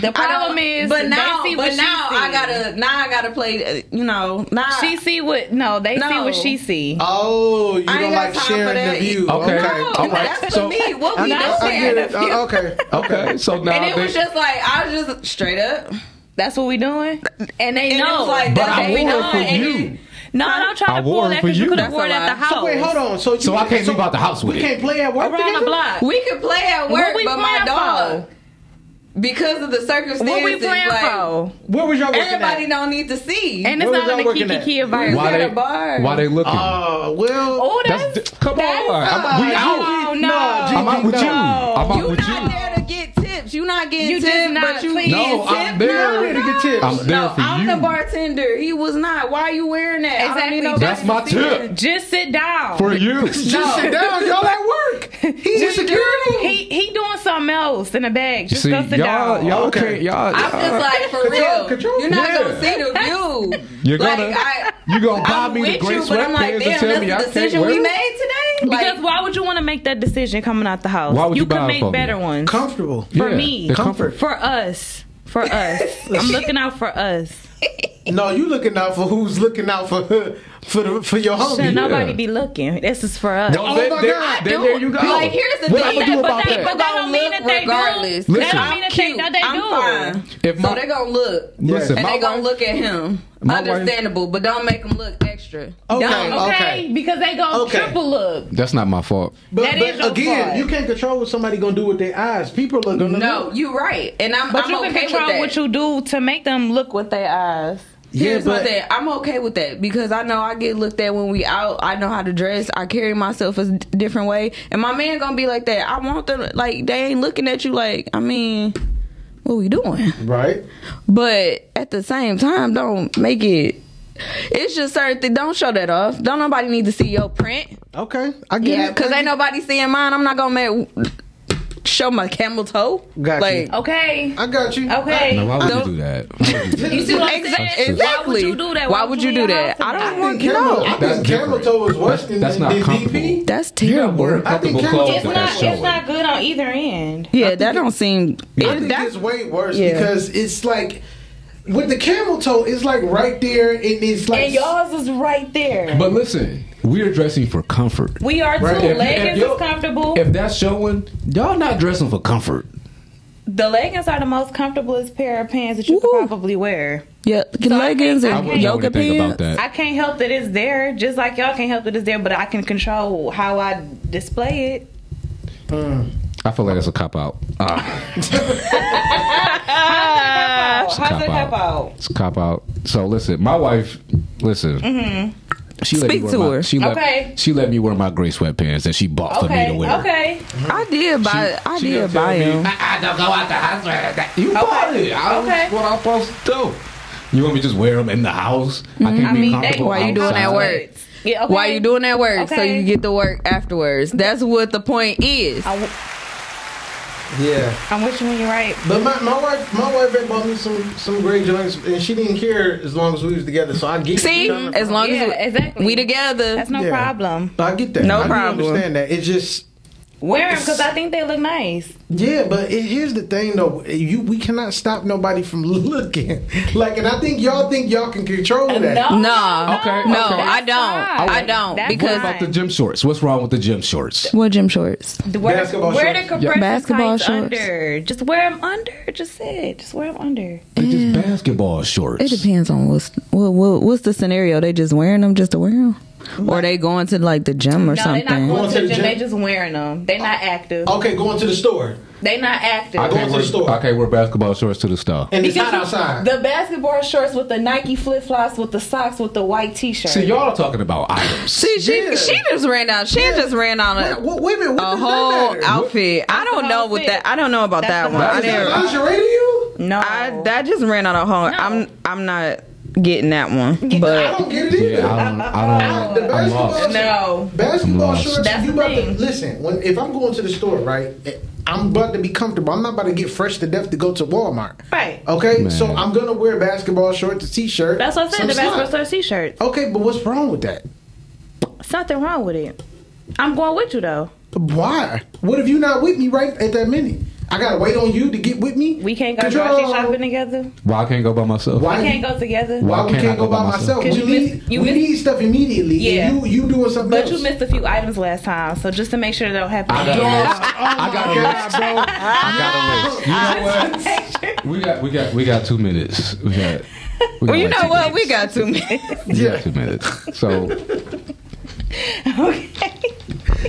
The problem is, but they now, see but what she now I see. gotta, now I gotta play. uh, You know, now She see what? No, they see what she see. Oh, you I ain't don't got like time sharing the view. Okay. No, All right. that's for So- me. What I, we I, I doing? get it. Uh, okay. Okay, so now And it they- was just like I was just straight up. That's what we doing. And they And it know. was like, But that's I wore it for And you. you- no, don't try to pull that for because you you. could have worn it at the house. So wait, hold on. So, you, So I can't leave out the house with you. we it. can't play at work Around together? the block. We could play at work, we but my dog, for? because of the circumstances, What we playing like, for? Where was y'all working everybody at? don't need to see. And it's Where not in y'all the working Kiki at? Kia environment. why at they a bar. why they looking? Uh, well, Oh, That's that's, come that's- on. I'm- we no, out. No, I'm out with you. I'm out You with not you. There to get tips. You not getting You just tips, not but you clean. getting No. I'm there. No, I'm to get tips. I'm there no, for I'm you. the bartender. He was not. Why are you wearing that? I don't Exactly. need no That's my tip Just sit down. for you. just sit down. Y'all at work. He's in security. He he doing something else in the bag. Just See, go sit y'all, down. y'all Okay. can't, y'all. I'm just y'all- like for Control- real. control. You're not Yeah. gonna see the view. You're gonna, I, you gonna buy I'm me the with great I'm like, sweatpants and damn, tell that's me the I can't decision wear we made today. Because why would you want to make that decision coming out the house? Why would you could buy it make for me? better ones. Comfortable. For Yeah, me. the comfort. For us. For us. I'm looking out for us. No, you looking out for who's looking out for for the, for your homie. Should nobody be looking. This is for us. No, Oh then- my then- God. then there you go. Like, here's the What thing. I'ma but about they, that? But that don't mean that they regardless. do. That Listen. don't mean that they, that they I'm do. fine. If so my- they gonna look. Listen, and my they gonna look at him. my wife- Understandable, but don't make them look extra. Okay, Don't. Okay, because they gonna Okay. triple look. That's not my fault. But, That but is again, fault. you can't control what somebody gonna do with their eyes. People are gonna No, look. you right, and I'm, But I'm you okay can control what you do to make them look with their eyes. Here's Yeah, my but- thing. I'm okay with that because I know I get looked at when we out. I know how to dress. I carry myself a different way, and my man gonna be like that. I want them like they ain't looking at you like. I mean, what we doing? Right. But at the same time, don't make it. It's just certain. Don't show that off. Don't nobody need to see your print. Okay, I get Yeah, it. because ain't nobody seeing mine. I'm not gonna make show my camel toe. Got like, you. Okay. I got you. Okay. No, why would Don't- you do that? You do that? You see what I'm saying? exactly. Why would you do that? Why would you do that? I don't want you camel, know. I think camel toe is worse That's- than, that's not than comfortable. DP. That's terrible. I think comfortable camel- clothes It's not. It's not good on either end. Yeah, that don't seem. I It, think it's way worse because it's like with the camel toe, it's like right there, and it's like And y'all's is right there. But listen, we're dressing for comfort. we are too. Right. If- if Leggings you're- is comfortable. If that's showing, y'all not dressing for comfort. the leggings are the most comfortablest pair of pants that you could probably wear. yeah, So leggings think- and yoga anything about pants. that. I can't help that it's there, just like y'all can't help that it's there, but I can control how I display it. Mm. I feel like it's a cop out. Ah, How's a it cop out. out? it's a cop out. So listen, my wife, listen. She let Speak me wear to my, her. She let, Okay. she let me wear my gray sweatpants that she bought for me to Okay, wear. okay. I did buy. I She did gonna tell buy me, them. I, I don't go out the house. wearing that." You bought it. I don't Okay. what I'm supposed to do. You want me to just wear them in the house? I can't I be mean, comfortable. they- Why you doing that outside? work? Yeah, okay. Why you doing that work? So Okay. you get the work afterwards. That's what the point is. I, yeah. I'm wishing you when you're right. But my, my wife, my wife had bought me some some great joints, and she didn't care as long as we was together. So I get See, you as from. long Yeah, as we, exactly. we together. That's no Yeah. problem. I get that. No problem. I problem. understand that. It's just Wear them because I think they look nice. yeah, but it, here's the thing though. You we cannot stop nobody from looking. Like, and I think y'all think y'all can control that. No, No, Okay, no, okay. I don't. fine. I don't That's What about the gym shorts? What's wrong with the gym shorts? what gym shorts? Wear, Basketball wear the shorts. compression Basketball tights shorts. under. Just wear them under. Just it. Just wear them under. They're just basketball shorts. It depends on what's what, what, what's the scenario. They just wearing them just to wear them, or they going to like the gym or no, something. they're not going Going to to the the gym. gym? They just wearing them. They not active. Okay, going to the store, They not active. I Going can't, to the store. I can't wear basketball shorts to the store. and it's hot outside. The basketball shorts with the Nike flip flops with the socks with the white t-shirt. See, y'all are talking about items. See, she Yeah. she just ran down. She just ran down a, What, what, wait a what a whole that matter? outfit. I don't know whole what that. I don't know about That's that one. I Is that didn't. lingerie to you? no, I that just ran out of home. I'm I'm not getting that one. But I don't get it either. Yeah, I don't. I don't. The I'm basketball lost. shorts- no. Basketball shorts. That's you the about to listen. When if I'm going to the store, right, I'm about to be comfortable. I'm not about to get fresh to death to go to Walmart. Right. Okay, Man. so I'm gonna wear basketball shorts, a t-shirt. That's what I said. some The basketball shorts, t-shirts. Okay, but what's wrong with that? There's nothing wrong with it. I'm going with you though. Why? What if you not with me right at that minute? I gotta wait on you to get with me. We can't go Control- grocery shopping together. Why I can't go by myself? Why We can't go together. Why Why we can't can't I go go by by myself? myself? We Cause you need you we need stuff immediately. Yeah. You you doing something But else. you missed a few items last time, so just to make sure that don't happen I got a again. list. Oh I got a list. I got a list. You know what? We got we got we got two minutes. We got. We well, you like know two what? minutes. We got two minutes. We got two minutes. So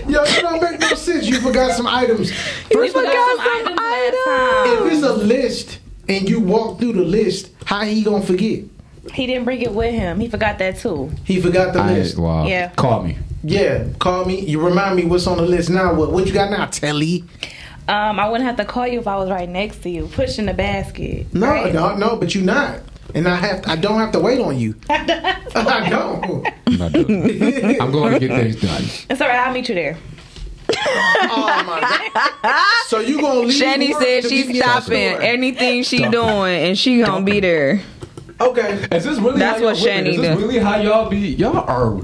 Yo, it don't make no sense. You forgot some items. We First of forgot some items last time. if it's a list and you walk through the list, how he gonna forget? He didn't bring it with him. He forgot that too. He forgot the I list. wow. Yeah. Call me. Yeah, call me. You remind me what's on the list now. What what you got now, Telly? Um, I wouldn't have to call you if I was right next to you, pushing the basket. No, right? no, no, but you're not. And I have I don't have to wait on you. I don't. I'm not doing it. I'm going to get things done. It's all right. I'll meet you there. Oh my god. So you gonna leave? Shani said she's meet me at the stopping anything she doing, and she gonna be there. Okay. Is this really That's how what women- Shani Is this really how y'all be? Y'all are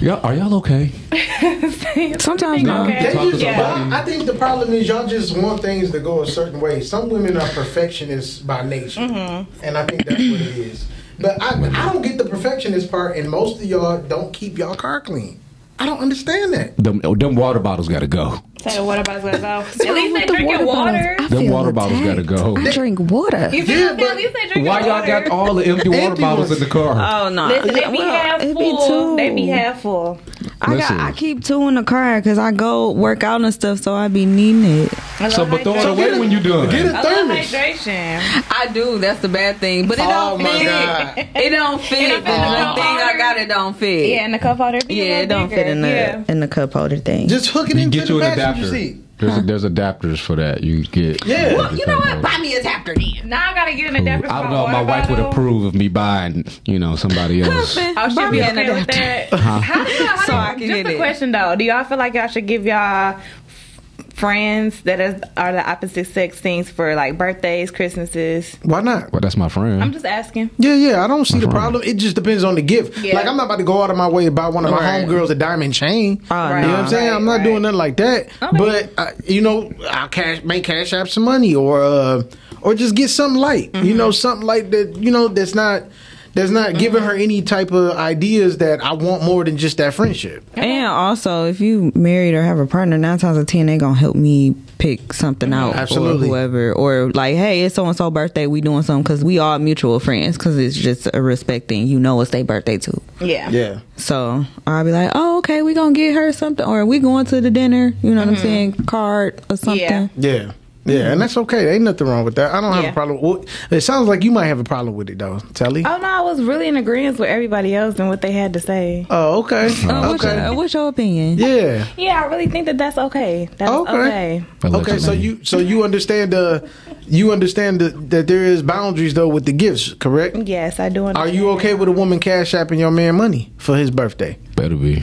Y'all, are y'all okay? Sometimes no. They just- somebody. I think the problem is y'all just want things to go a certain way. Some women are perfectionists by nature, mm-hmm. and I think that's what it is. But I, I don't get the perfectionist part, and most of y'all don't keep y'all car clean. I don't understand that. Them, them water bottles got to go. Say the water bottle's gonna go. At least they the drinking water water. bottles? I Them feel water bottles got to go. I drink water. You feel me? At least they drinking Why y'all got all the empty water Empty bottles in the car? Oh no! Listen, they be Well, half it be full. two. They be half full. I Listen. got. I keep two in the car because I go work out and stuff, so I be needing it. I so, love but throw it hydration. away when you done. Get a I love thermos. hydration. I do. That's the bad thing, but it Oh, don't my fit. God. It don't fit. Don't fit in the the cup thing I holder. got, it don't fit. Yeah, and the cup holder. be a yeah, it don't bigger. fit in the Yeah. in the cup holder thing. Just hook it You into get the you an passenger adapter. seat. There's, there's adapters for that. You get. Yeah. Well, you know what? Buy me a adapter then. Now I gotta get an Cool. adapter. for I don't know if my water wife would approve of me buying, you know, somebody else. Oh, Buy should be me an okay with adapter. that. How do y'all? How So do, I can just get a it. question though. Do y'all feel like y'all should give y'all friends that is, are the opposite sex things for like birthdays, Christmases? Why not? Well, that's my friend. I'm just asking. Yeah, yeah. I don't see the That's right. problem. It just depends on the gift. Yeah. Like I'm not about to go out of my way to buy one of my Right. homegirls a diamond chain. Oh, Right. You know what I'm saying? Right, I'm not right. doing nothing like that. Okay. But uh, you know, I'll cash make cash app some money or uh, or just get something light. You Mm-hmm. know, something like that. You know, that's not that's not giving her mm-hmm. any type of ideas that I want more than just that friendship. And also, if you married or have a partner, nine times out of ten, they gonna help me pick something out Absolutely. or whoever, or like, hey, it's so and so birthday, we doing something because we all mutual friends because it's just a respect thing. You know, it's their birthday too. Yeah. Yeah. So I'll be like, oh, okay, we gonna get her something, or we going to the dinner. You know what I'm mm-hmm. saying? Card or something. Yeah. Yeah. Yeah, and that's okay. Ain't nothing wrong with that. I don't have Yeah. a problem. Well, it sounds like you might have a problem with it though, Telly. Oh no, I was really in agreement with everybody else and what they had to say. Oh, okay. Uh, what's, okay. your, what's your opinion? Yeah. Yeah, I really think that that's okay. That's Okay. okay. Okay, so you so you understand the you understand the, that there is boundaries though with the gifts, correct? Yes, I do. Are you okay with a woman cash apping your man money for his birthday? Better be,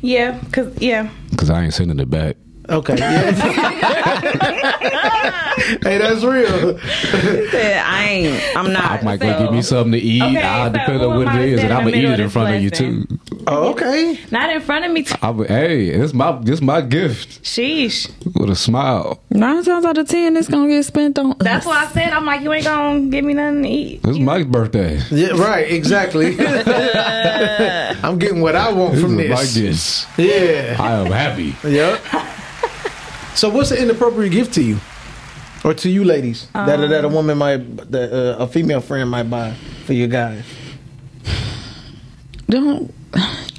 Yeah, cause yeah. because I ain't sending it back. Okay. Yeah. hey, that's real. Said, I ain't. I'm not. I might go get me something to eat. Okay, I'll so depend on what am it is, and I'm gonna eat it in of front of you too. Oh, okay. Not in front of me. T- I would, hey, it's my this my gift Sheesh. with a smile. Nine times out of ten, it's gonna get spent on. That's why I said I'm like you ain't gonna give me nothing to eat. It's my birthday. Yeah, right. Exactly. I'm getting what I want This from is my this. gift. Yeah. I am happy. Yep. So, what's an inappropriate gift to you, or to you ladies that that a woman might, that uh, a female friend might buy for your guys? Don't.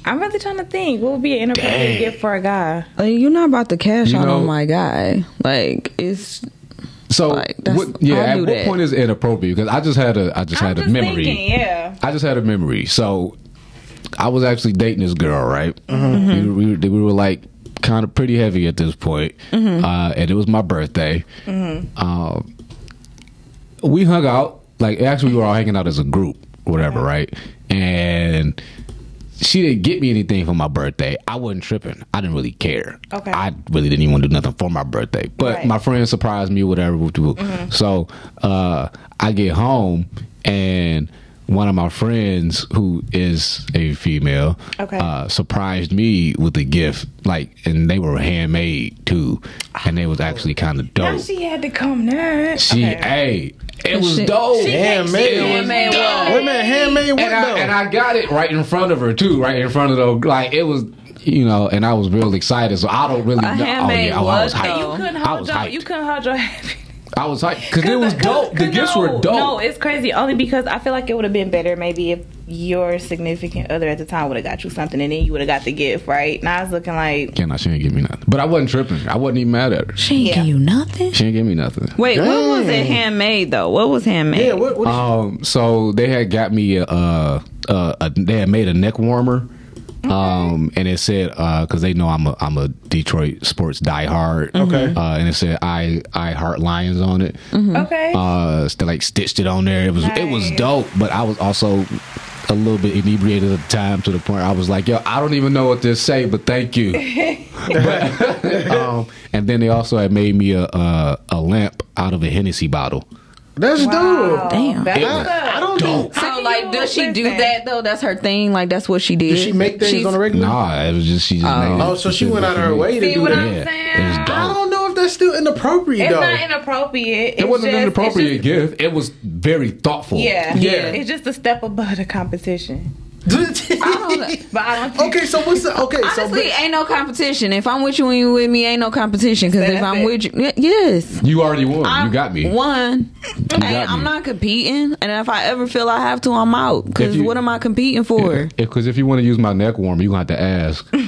I'm really trying to think. What would be an inappropriate Dang. gift for a guy? Like, you're not about to cash You out know- on my guy. Like it's. So, Like, that's- what, yeah, I'll at what that. point is it inappropriate? Because I just had a, I just I'm had a memory. thinking, yeah. I just had a memory. So, I was actually dating this girl, right? Mm-hmm. We, we, we were like kind of pretty heavy at this point. Mm-hmm. Uh, and it was my birthday. Um, we hung out. Like, actually, we were all hanging out as a group, whatever, right? And she didn't get me anything for my birthday. I wasn't tripping. I didn't really care. Okay. I really didn't even want to do nothing for my birthday. But Right. my friend surprised me, whatever. So uh, I get home and one of my friends who is a female Okay. uh, surprised me with a gift like and they were handmade too and they was actually kind of Now dope she had to come there. she Okay. hey it was She- dope She Handmade. She handmade what? Wait a minute, handmade what and I, and I got it right in front of her too, right in front of the like it was, you know, and I was real excited. So I don't really A know. Oh handmade yeah, I, I was hyped. You though? couldn't I hold was your. hyped. You couldn't hold your happy. I was hyped because it was dope. The gifts no, were dope. No, it's crazy. Only because I feel like it would have been better maybe if your significant other at the time would have got you something and then you would have got the gift, right? Now it's looking like yeah, no, she didn't give me nothing, but I wasn't tripping. I wasn't even mad at her. She ain't Yeah. give you nothing. She didn't give me nothing. Wait, what was it Dang. handmade though? What was handmade? yeah, what? what Um, so they had got me a, uh, uh, a they had made a neck warmer. Um, and it said because they know I'm a I'm a Detroit sports diehard. Okay. Uh, and it said I I heart Lions on it. okay. uh st- like stitched it on there it was it was dope but i was also a little bit inebriated at the time to the point i was like yo i don't even know what this say but thank you But, um, and then they also had made me a, a a lamp out of a hennessy bottle That's Wow. dope. Damn. That's It was up. I don't dope do. So So like, does she do that though? That's her thing. Like that's what she did. Did she make things She's- on a regular? Nah, it was just she just Oh. made it. Oh, so she went out of her way to See do what that. I'm Yeah, saying? it was I don't know if that's still inappropriate It's though. not inappropriate. It wasn't just, an inappropriate It's gift. It was very thoughtful. just, yeah, Yeah. It's just a step above the competition. I don't, But I don't think okay, so what's the okay? so Honestly, ain't no competition. If I'm with you and you with me, ain't no competition. Because if I'm it. with you, yes, You already won. I'm you got me. One, got I'm not competing, and if I ever feel I have to, I'm out. Because what am I competing for? Because if you want to use my neck warmer, you gonna have to ask. you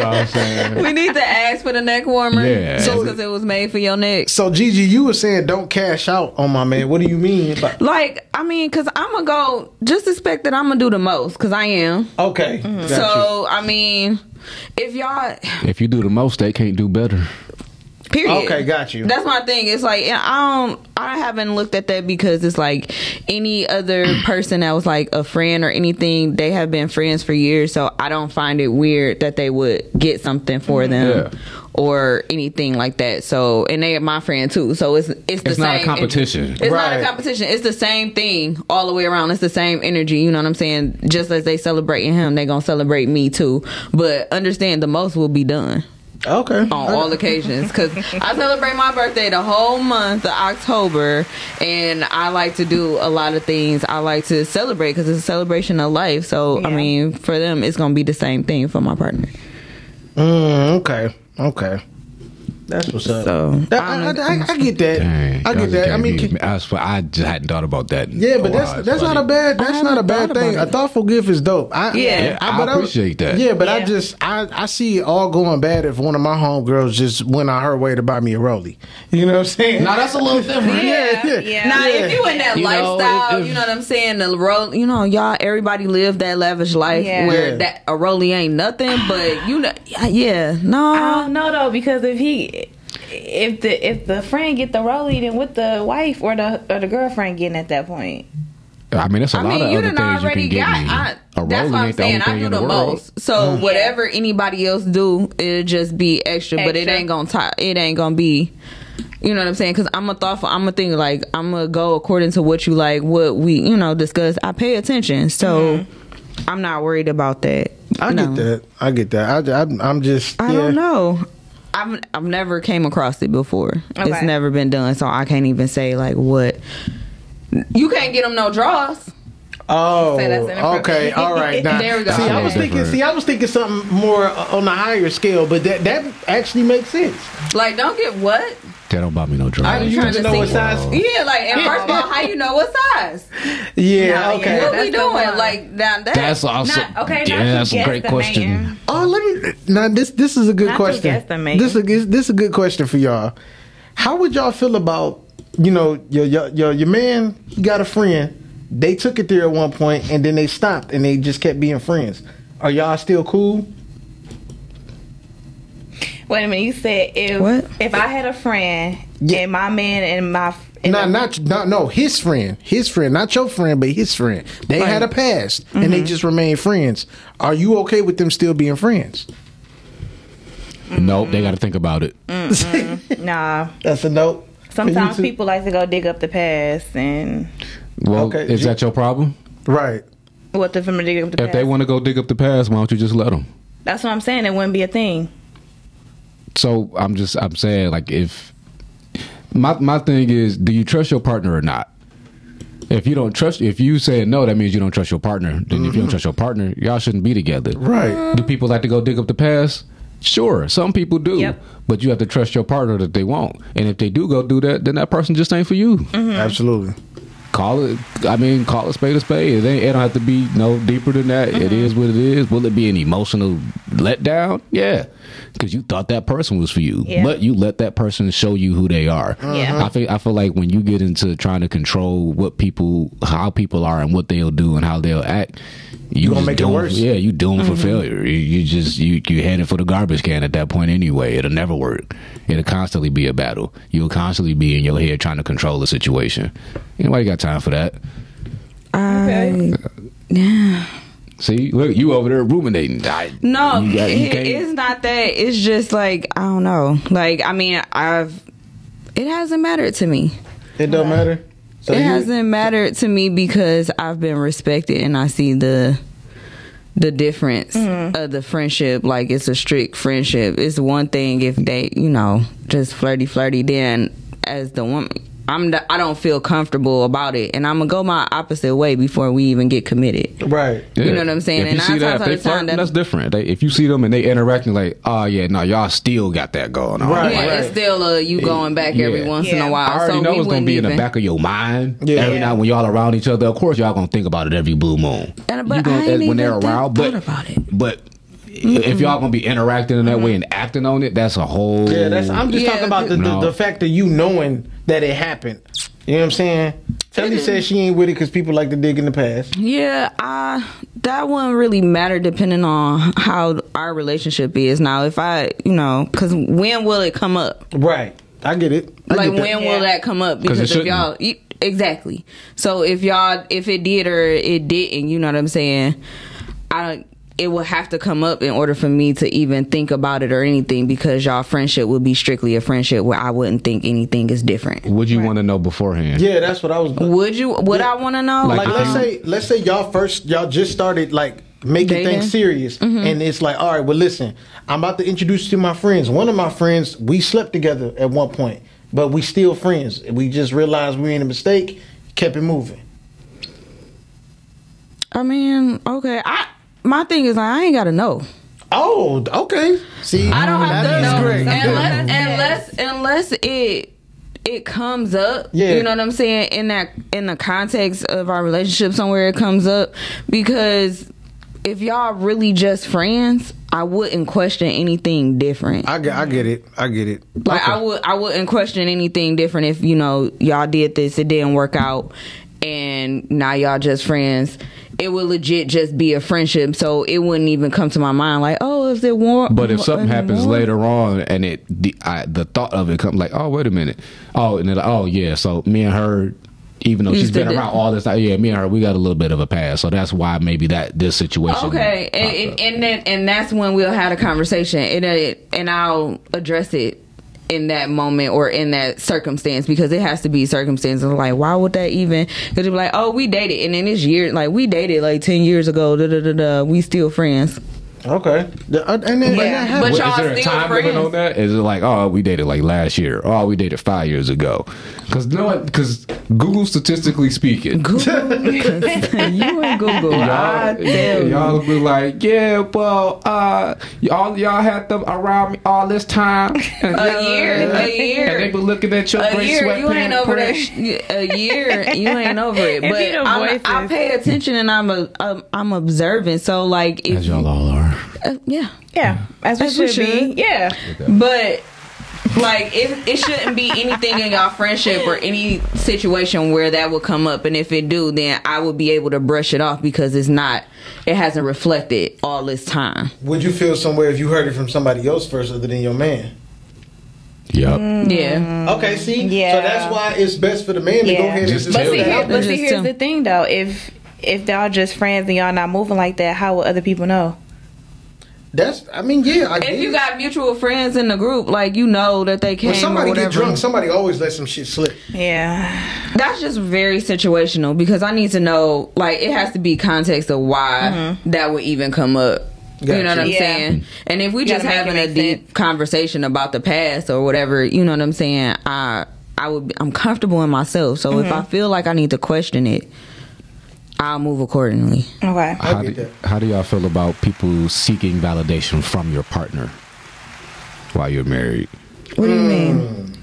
know what I'm saying? we need to ask for the neck warmer. Yeah. just So- because it was made for your neck. So Gigi, you were saying don't cash out on my man. What do you mean? by- Like, I mean, because I'm gonna go. Just expect that I'm gonna do the most, because I am. Okay, Mm-hmm. So I mean, if y'all If you do the most, they can't do better. Period. Okay, got you. That's my thing. It's like I don't. I haven't looked at that because it's like any other person that was like a friend or anything. They have been friends for years, so I don't find it weird that they would get something for them. Yeah. Or anything like that. So, and they are my friend too. So it's it's the It's not a competition. It's not Right. a competition. It's the same thing all the way around. It's the same energy. You know what I'm saying? Just as they celebrating him, they gonna celebrate me too. But understand, the most will be done Okay, on all occasions because I celebrate my birthday the whole month of October, and I like to do a lot of things. I like to celebrate because it's a celebration of life. So I mean, for them, it's gonna be the same thing for my partner. Mm, okay, okay. That's what's up. So That- I, I, I, I get that. Dang, I get that. I mean, me- can- I, swear, I just hadn't thought about that. yeah, but wow, that's it's that's not a bad that's not a bad thing. about A thoughtful gift is dope. I, Yeah. Yeah, I but appreciate that. Yeah, but I just I I see it all going bad if one of my homegirls just went on her way to buy me a rollie. You know what I'm saying? Now that's a little different. yeah, yeah. yeah. Now, if you in that You know, lifestyle, if- if- you know what I'm saying. The role, you know, y'all, everybody live that lavish life Yeah. where Yeah. that a rollie ain't nothing. But you know, yeah, no, I don't know though because if he, if the if the friend get the rollie, then with the wife or the or the girlfriend getting at that point. I mean, that's a I lot mean, of you other done things you can get got. me. I, a that's what I'm saying. I do the the most. So whatever anybody else do, it'll just be extra, but it ain't gonna. T- it ain't gonna be. You know what I'm saying? Because I'm a thoughtful. I'm a think like I'm gonna go according to what you like, what we you know discuss. I pay attention, so mm-hmm. I'm not worried about that. I No. get that. I get that. I, I I'm just I yeah. don't know. I've I've never came across it before. It's never been done, so I can't even say like what. You can't get them no draws. Oh, Say that's inappropriate. okay, all right. Now, There we go. See, I was thinking. See, I was thinking something more on a higher scale, but that that actually makes sense. Like, don't get what? They don't buy me no I drugs. you just know what size. Yeah, like, and first of all, how you know what size? Yeah, No, okay. what that's we doing? one. Like, now that That's awesome. Not- okay, yeah, to that's a great guesstimate. question. Oh, let me. Now this this is a good Not to question. guesstimate. This is this is a good question for y'all. How would y'all feel about you know your your your, your man? He got a friend. They took it there at one point, and then they stopped, and they just kept being friends. Are y'all still cool? Wait a minute, you said if What? if I had a friend and my man and my and No, the- not no, no. His friend, his friend, not your friend, but his friend. They had a past, and Mm-hmm. they just remained friends. Are you okay with them still being friends? Nope, they got to think about it. nah. That's a note. Sometimes For you two? people like to go dig up the past and Well, Okay, is G- that your problem? right. what if the from dig up the past? If they want to go dig up the past, why don't you just let them? That's what I'm saying. It wouldn't be a thing. So I'm just I'm saying like if my my thing is, do you trust your partner or not? If you don't trust, if you say no, that means you don't trust your partner. Then if you don't mm-hmm. trust your partner, y'all shouldn't be together. Right. Do people like to go dig up the past? Sure, some people do. Yep. But you have to trust your partner that they won't. And if they do go do that, then that person just ain't for you. Mm-hmm. Absolutely. Call it. I mean, call it spade a spade. It, ain't, it don't have to be no deeper than that. It mm-hmm. is what it is. Will it be an emotional letdown? Yeah, because you thought that person was for you, Yeah. but you let that person show you who they are. Yeah. I feel. I feel like when you get into trying to control what people, how people are, and what they'll do and how they'll act, you gonna just make it worse. Yeah, you doomed for mm-hmm. failure. You, you just you you headed for the garbage can at that point anyway. It'll never work. It'll constantly be a battle. You'll constantly be in your head trying to control the situation. Anybody got time for that? I, yeah. See, look, you over there ruminating. I, No, you got- you it- it's not that. It's just like I don't know. Like I mean, I've it hasn't mattered to me. It don't matter. So it you- hasn't mattered to me because I've been respected and I see the the difference mm-hmm. of the friendship. Like it's a strict friendship. It's one thing if they, you know, just flirty, flirty. Then as the woman, I'm the, I don't feel comfortable about it, and I'm gonna go my opposite way before we even get committed. Right. You know what I'm saying? If you see that, times if out they flirting, that- that's different. They, if you see them and they interacting like, oh yeah, no, y'all still got that going on. Right, yeah, right. it's still uh, you going back every Yeah. once in a while. I already so know it's gonna wouldn't be in the back of your mind. Yeah. Every night when y'all around each other, of course y'all gonna think about it every blue moon. And- but You gonna- I ain't when they're think- around, but thought about it. but if y'all gonna be interacting in that way and acting on it, that's a whole. Yeah, that's. I'm just Yeah, talking about the, the, no. the fact that you knowing that it happened. You know what I'm saying? Telly says she ain't with it because people like to dig in the past. Yeah, I that wouldn't really matter depending on how our relationship is. Now, if I, you know, because when will it come up? Right. I get it. I like get that. when will that come up? 'Cause Because if y'all you, exactly, so if y'all if it did or it didn't, you know what I'm saying? I it will have to come up in order for me to even think about it or anything because y'all friendship would be strictly a friendship where I wouldn't think anything is different. Would you want to know beforehand? Yeah, that's what I was. Would you? Would I want to know? Like, if let's you- say let's say y'all first y'all just started like making Dating? things serious mm-hmm. and it's like all right well listen i'm about to introduce you to my friends one of my friends we slept together at one point but we still friends we just realized we made a mistake kept it moving I mean, okay. I my thing is like, I ain't gotta know. oh okay see I don't have to that is know great. unless unless unless it it comes up. Yeah. You know what I'm saying? In that in the context of our relationship somewhere it comes up. Because if y'all really just friends, I wouldn't question anything different. I get, I get it i get it Like Okay. I would I wouldn't question anything different if, you know, y'all did this, it didn't work out and now y'all just friends. It would legit just be a friendship, so it wouldn't even come to my mind like, oh, is it warm? But if something uh, happens warm? later on and it the, I, the thought of it comes like, oh wait a minute, oh and then like, oh yeah, so me and her, even though she's been around all this time, yeah, me and her, we got a little bit of a past, so that's why maybe that this situation. Okay, and, and, and then and that's when we'll have a conversation, and it, and I'll address it in that moment or in that circumstance because it has to be circumstances. Like why would that even because you're like oh we dated and then this year like we dated like 10 years ago da da da da we still friends okay The- uh, and then, and Yeah, that but y'all is there a still time limit friends. on that? Is it like, oh, we dated like last year? Oh, we dated five years ago? Because no, one because Google statistically speaking, Google, you and Google I y'all, you. y'all be like, yeah, well, uh, y'all y'all had them around me all this time. And A yeah, year, a year. and they been looking at your a gray year, you ain't over that. a year, you ain't over it. It But be the I'm, I pay attention and I'm a, I'm, I'm observant. So like, if As y'all all are. Uh, yeah, Yeah, as we As we should be. Yeah. But like it, it shouldn't be anything in y'all friendship or any situation where that will come up and if it do then i will be able to brush it off because it's not it hasn't reflected all this time would you feel somewhere if you heard it from somebody else first other than your man Yep. yeah okay see Yeah. so that's why it's best for the man to go Yeah. ahead and Just just But tell see, put that here, but see, here's the thing though. If if y'all just friends and y'all not moving like that, how will other people know? That's i mean yeah I get if you got mutual friends in the group like you know that they can. when somebody or get drunk somebody always let some shit slip Yeah. that's just very situational because i need to know like it has to be context of why that would even come up You know what I'm Yeah. saying? And if we You just having a deep sense. conversation about the past or whatever, you know what I'm saying? I I would be, I'm comfortable in myself. So Mm-hmm. if I feel like I need to question it, I'll move accordingly. Okay. How do, how do y'all feel about people seeking validation from your partner while you're married? What do you mean? Mm.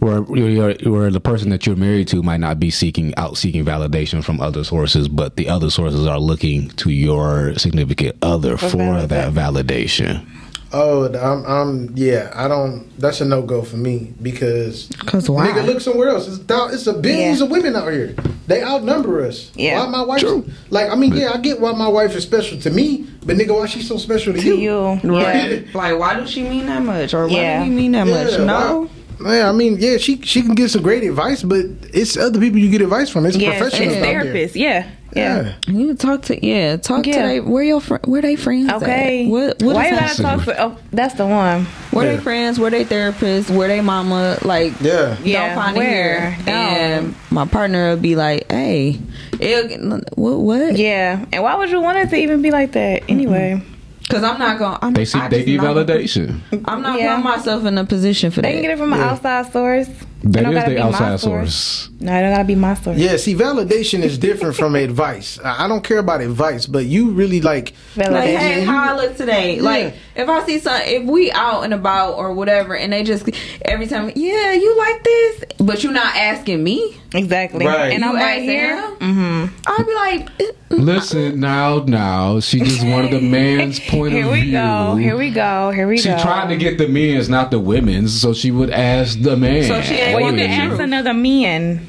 Where, where, where the person that you're married to might not be seeking out seeking validation from other sources, but the other sources are looking to your significant other for that validation. Oh, I'm, I'm, yeah, I don't. That's a no go for me because why? Nigga, look somewhere else. It's, thou- it's a billions Yeah. of women out here. They outnumber us. Yeah. Why my wife? True. Like, I mean, yeah, I get why my wife is special to me, but nigga, why she so special to, To you? you. Right. like, why does she mean that much? Or why Yeah. do you mean that much? No. why- Man, I mean, yeah, she she can get some great advice, but it's other people you get advice from. It's Yeah. professionals It's out there. therapists. Yeah. Yeah. You talk to yeah, talk Yeah. to they where your fr- where they friends Okay. at? What what Why is you gotta talk for? Oh, that's the one. Where Yeah. they friends? Where they therapists? Where they mama? Like Yeah. Yeah, don't find it where? here. And um, my partner would be like, "Hey, it'll what? What? Yeah. And why would you want it to even be like that anyway? Because I'm not gonna. I'm, They see I they just need validation. I'm not Yeah. putting myself in a position for They that. can get it from an outside source. It That don't gotta the be my outside source. No, it don't gotta be my source. Yeah, see, validation is different from advice. I I don't care about advice, but you really like. Like, hey, how I look today. Yeah. Like, if I see some, if we out and about or whatever, and they just every time, yeah, you like this, but you're not asking me. Exactly. Right. And I'm You right here. Mm-hmm. I'd be like, eh, Listen now, now she just wanted the man's point Here of we view. go. Here we go. Here we go. She go. trying to get the men's, not the women's, so she would ask the man. So she ain't well, you can ask another man.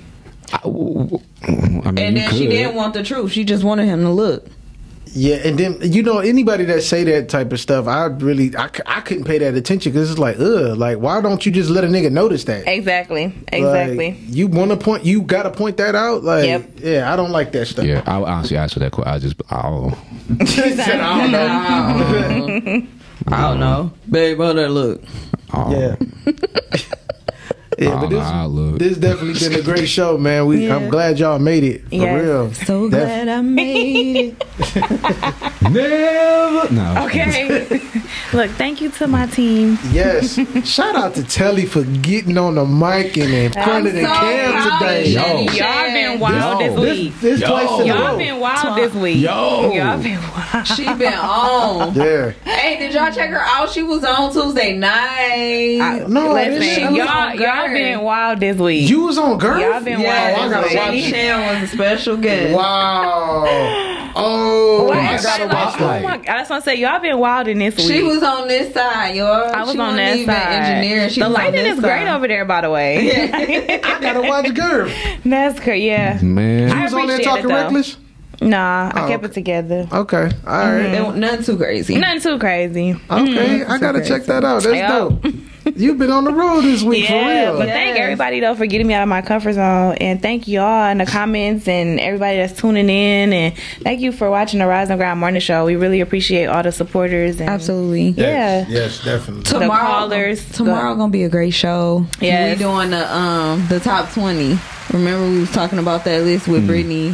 I mean, and then she didn't want the truth. She just wanted him to look. Yeah, and then you know anybody that say that type of stuff, I really I, I couldn't pay that attention because it's like, ugh, like why don't you just let a nigga notice that? Exactly. Exactly. Like, you want to point, you got to point that out. Like, Yep. yeah, I don't like that stuff. Yeah, I would honestly answer that question. I just, I don't. Said, I don't know. I don't know, babe. How that look? Yeah. Yeah, oh, but don't how I look. this this definitely been a great show, man. We Yeah. I'm glad y'all made it for Yes. real. So Def- glad I made it. Never. No. Okay. Look, thank you to my team. Yes. Shout out to Telly for getting on the mic and in front of the so cam today. you. Yo. Y'all been wild Yo. this week. This, this Yo. twice in Y'all been wild this week. Yo. Y'all been wild. She been on. Yeah. Hey, did y'all check her out? She was on Tuesday night. I- No, I listen, didn't. y'all, y'all been wild this week. You was on Girl? Y'all been yeah, wild I gotta this watch week. it. Shan was a special guest. Wow. Oh, Wait, I gotta like, watch oh my, I just want to say y'all been wild in this week. She was on this side, y'all. I was she on wasn't that even side. Engineer. She the was on lighting this is great over there, by the way. I gotta watch Girl. That's great. Yeah. Man. You was on there talking reckless? Nah, I Oh, kept okay. it together. Okay. All right. It wasn't nothing too crazy. Nothing too crazy. Okay. Mm-hmm. I gotta check that out. That's Yo. dope. You've been on the road this week Yeah, for real. but thank everybody though for getting me out of my comfort zone, and thank y'all in the comments and everybody that's tuning in, and thank you for watching the Rise and Grind Morning Show. We really appreciate all the supporters. And Absolutely. Yeah. Yes, yes, definitely. The callers. Tomorrow gonna be a great show. Yeah. We doing the um the top twenty. Remember we was talking about that list with Brittany.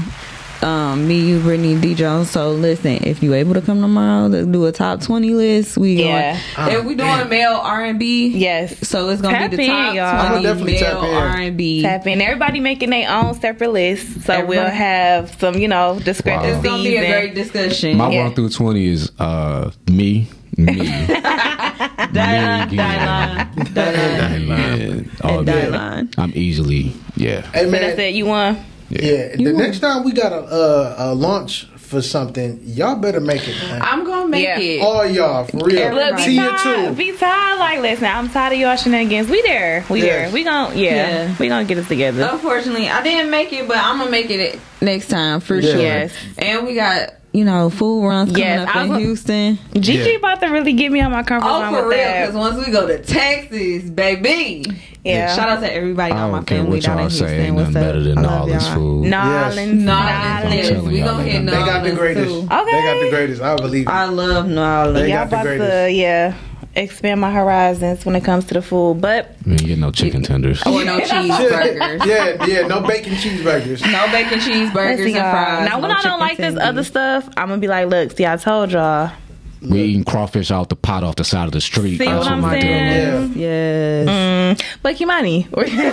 Um, me, you, Brittany, D Jones. So listen, if you able to come tomorrow to do a top twenty list, we Yeah. going. if we doing male R and B, Yes. So it's gonna Tap be the in, top y'all. I'ma twenty definitely tap male. R and B. Tap in. Everybody making their own separate list, so we'll have some, you know, discrepancies. It's gonna be a great discussion. My Yeah. one through twenty is uh me, me, Dylan, me again. Dylan, Dylan, and, all and that. Dylan. I'm easily, yeah. Hey So man, that's it. You won. Yeah. The next time we got a, a, a launch for something, y'all better make it. Man. I'm gonna make Yeah. it. All y'all for real. Look, See you tired. too. Be tired. Like, listen, I'm tired of y'all shenanigans. We there. We Yes. there. We gon' yeah, Yeah. We gonna get it together. Unfortunately, I didn't make it, but I'm gonna make it next time for Yeah. sure. Yes. And we got you know food runs coming Yes, up I in Houston. Gigi Yeah. about to really get me on my comfort Oh, zone for with real? Because once we go to Texas, baby. Yeah. Shout out to everybody I on my don't care family what down in y'all Houston. say. Ain't What's nothing up? better than I love Nolans food. Nolans, Nolans, Nolans. telling we y'all, gonna they hit got- They got the greatest. too. Okay. They got the greatest. I believe. it. I love Nolans. They Y'all got the about to greatest. yeah expand my horizons when it comes to the food, but You ain't get no chicken tenders. Or no cheeseburgers. yeah, yeah. No bacon cheeseburgers. No bacon cheeseburgers listen, and fries. Now when no I don't chicken like this other stuff, I'm gonna be like, look, see, I told y'all. We eating crawfish out the pot off the side of the street. See That's what I'm my deal. saying? Yes. Mm, but Kimani, where can I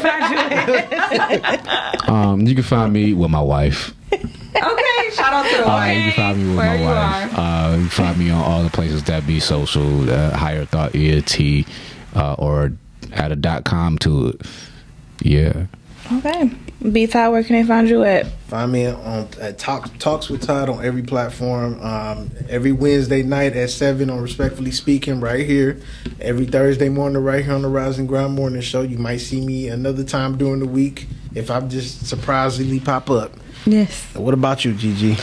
find you? Um, you can find me with my wife. Okay, shout out to the Uh, wife. you can find me with Where my you wife. Uh, you can find me on all the places that be social, uh, higher thought EAT, uh, or add a dot com to it. Yeah. okay, B Ty, where can they find you at? Find me on at Talk, Talks with Todd on every platform. Um, every Wednesday night at seven on Respectfully Speaking, right here. Every Thursday morning, right here on the Rise and Grind Morning Show. You might see me another time during the week if I just surprisingly pop up. Yes. What about you, Gigi?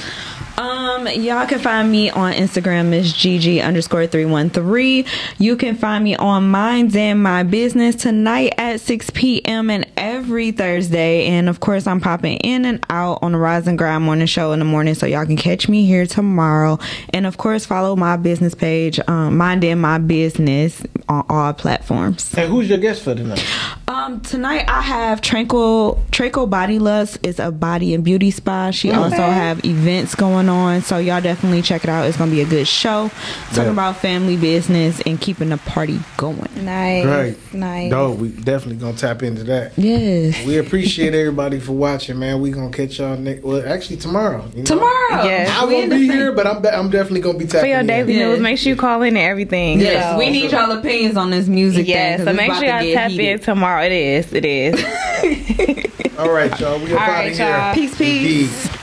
Um, y'all can find me on Instagram, Miss GG underscore three one three. You can find me on Minds and My Business tonight at six p.m. and every Thursday. And of course, I'm popping in and out on the Rise and Grind Morning Show in the morning, so y'all can catch me here tomorrow. And of course, follow my business page, um, Mind and My Business, on all platforms. And who's your guest for tonight? Um, tonight I have Tranquil Tranquil Body Lust is a body and beauty spa. She Okay. also have events going on, so y'all definitely check it out. It's gonna be a good show. Talking Yeah. about family business and keeping the party going. Nice, Great. nice. Dope. We definitely gonna tap into that. Yes. We appreciate everybody for watching, man. We gonna catch y'all next. Well, actually tomorrow. you know? Tomorrow. Yes. I won't be here, but I'm I'm definitely gonna be For tapping your in. daily news, make sure you call in and everything. Yes, So- we need y'all opinions on this music. Yes, thing, so 'cause make sure about y'all tap heated. in tomorrow. It is. It is. All right, y'all. We are All out right, of here. y'all. Peace, peace. Indeed.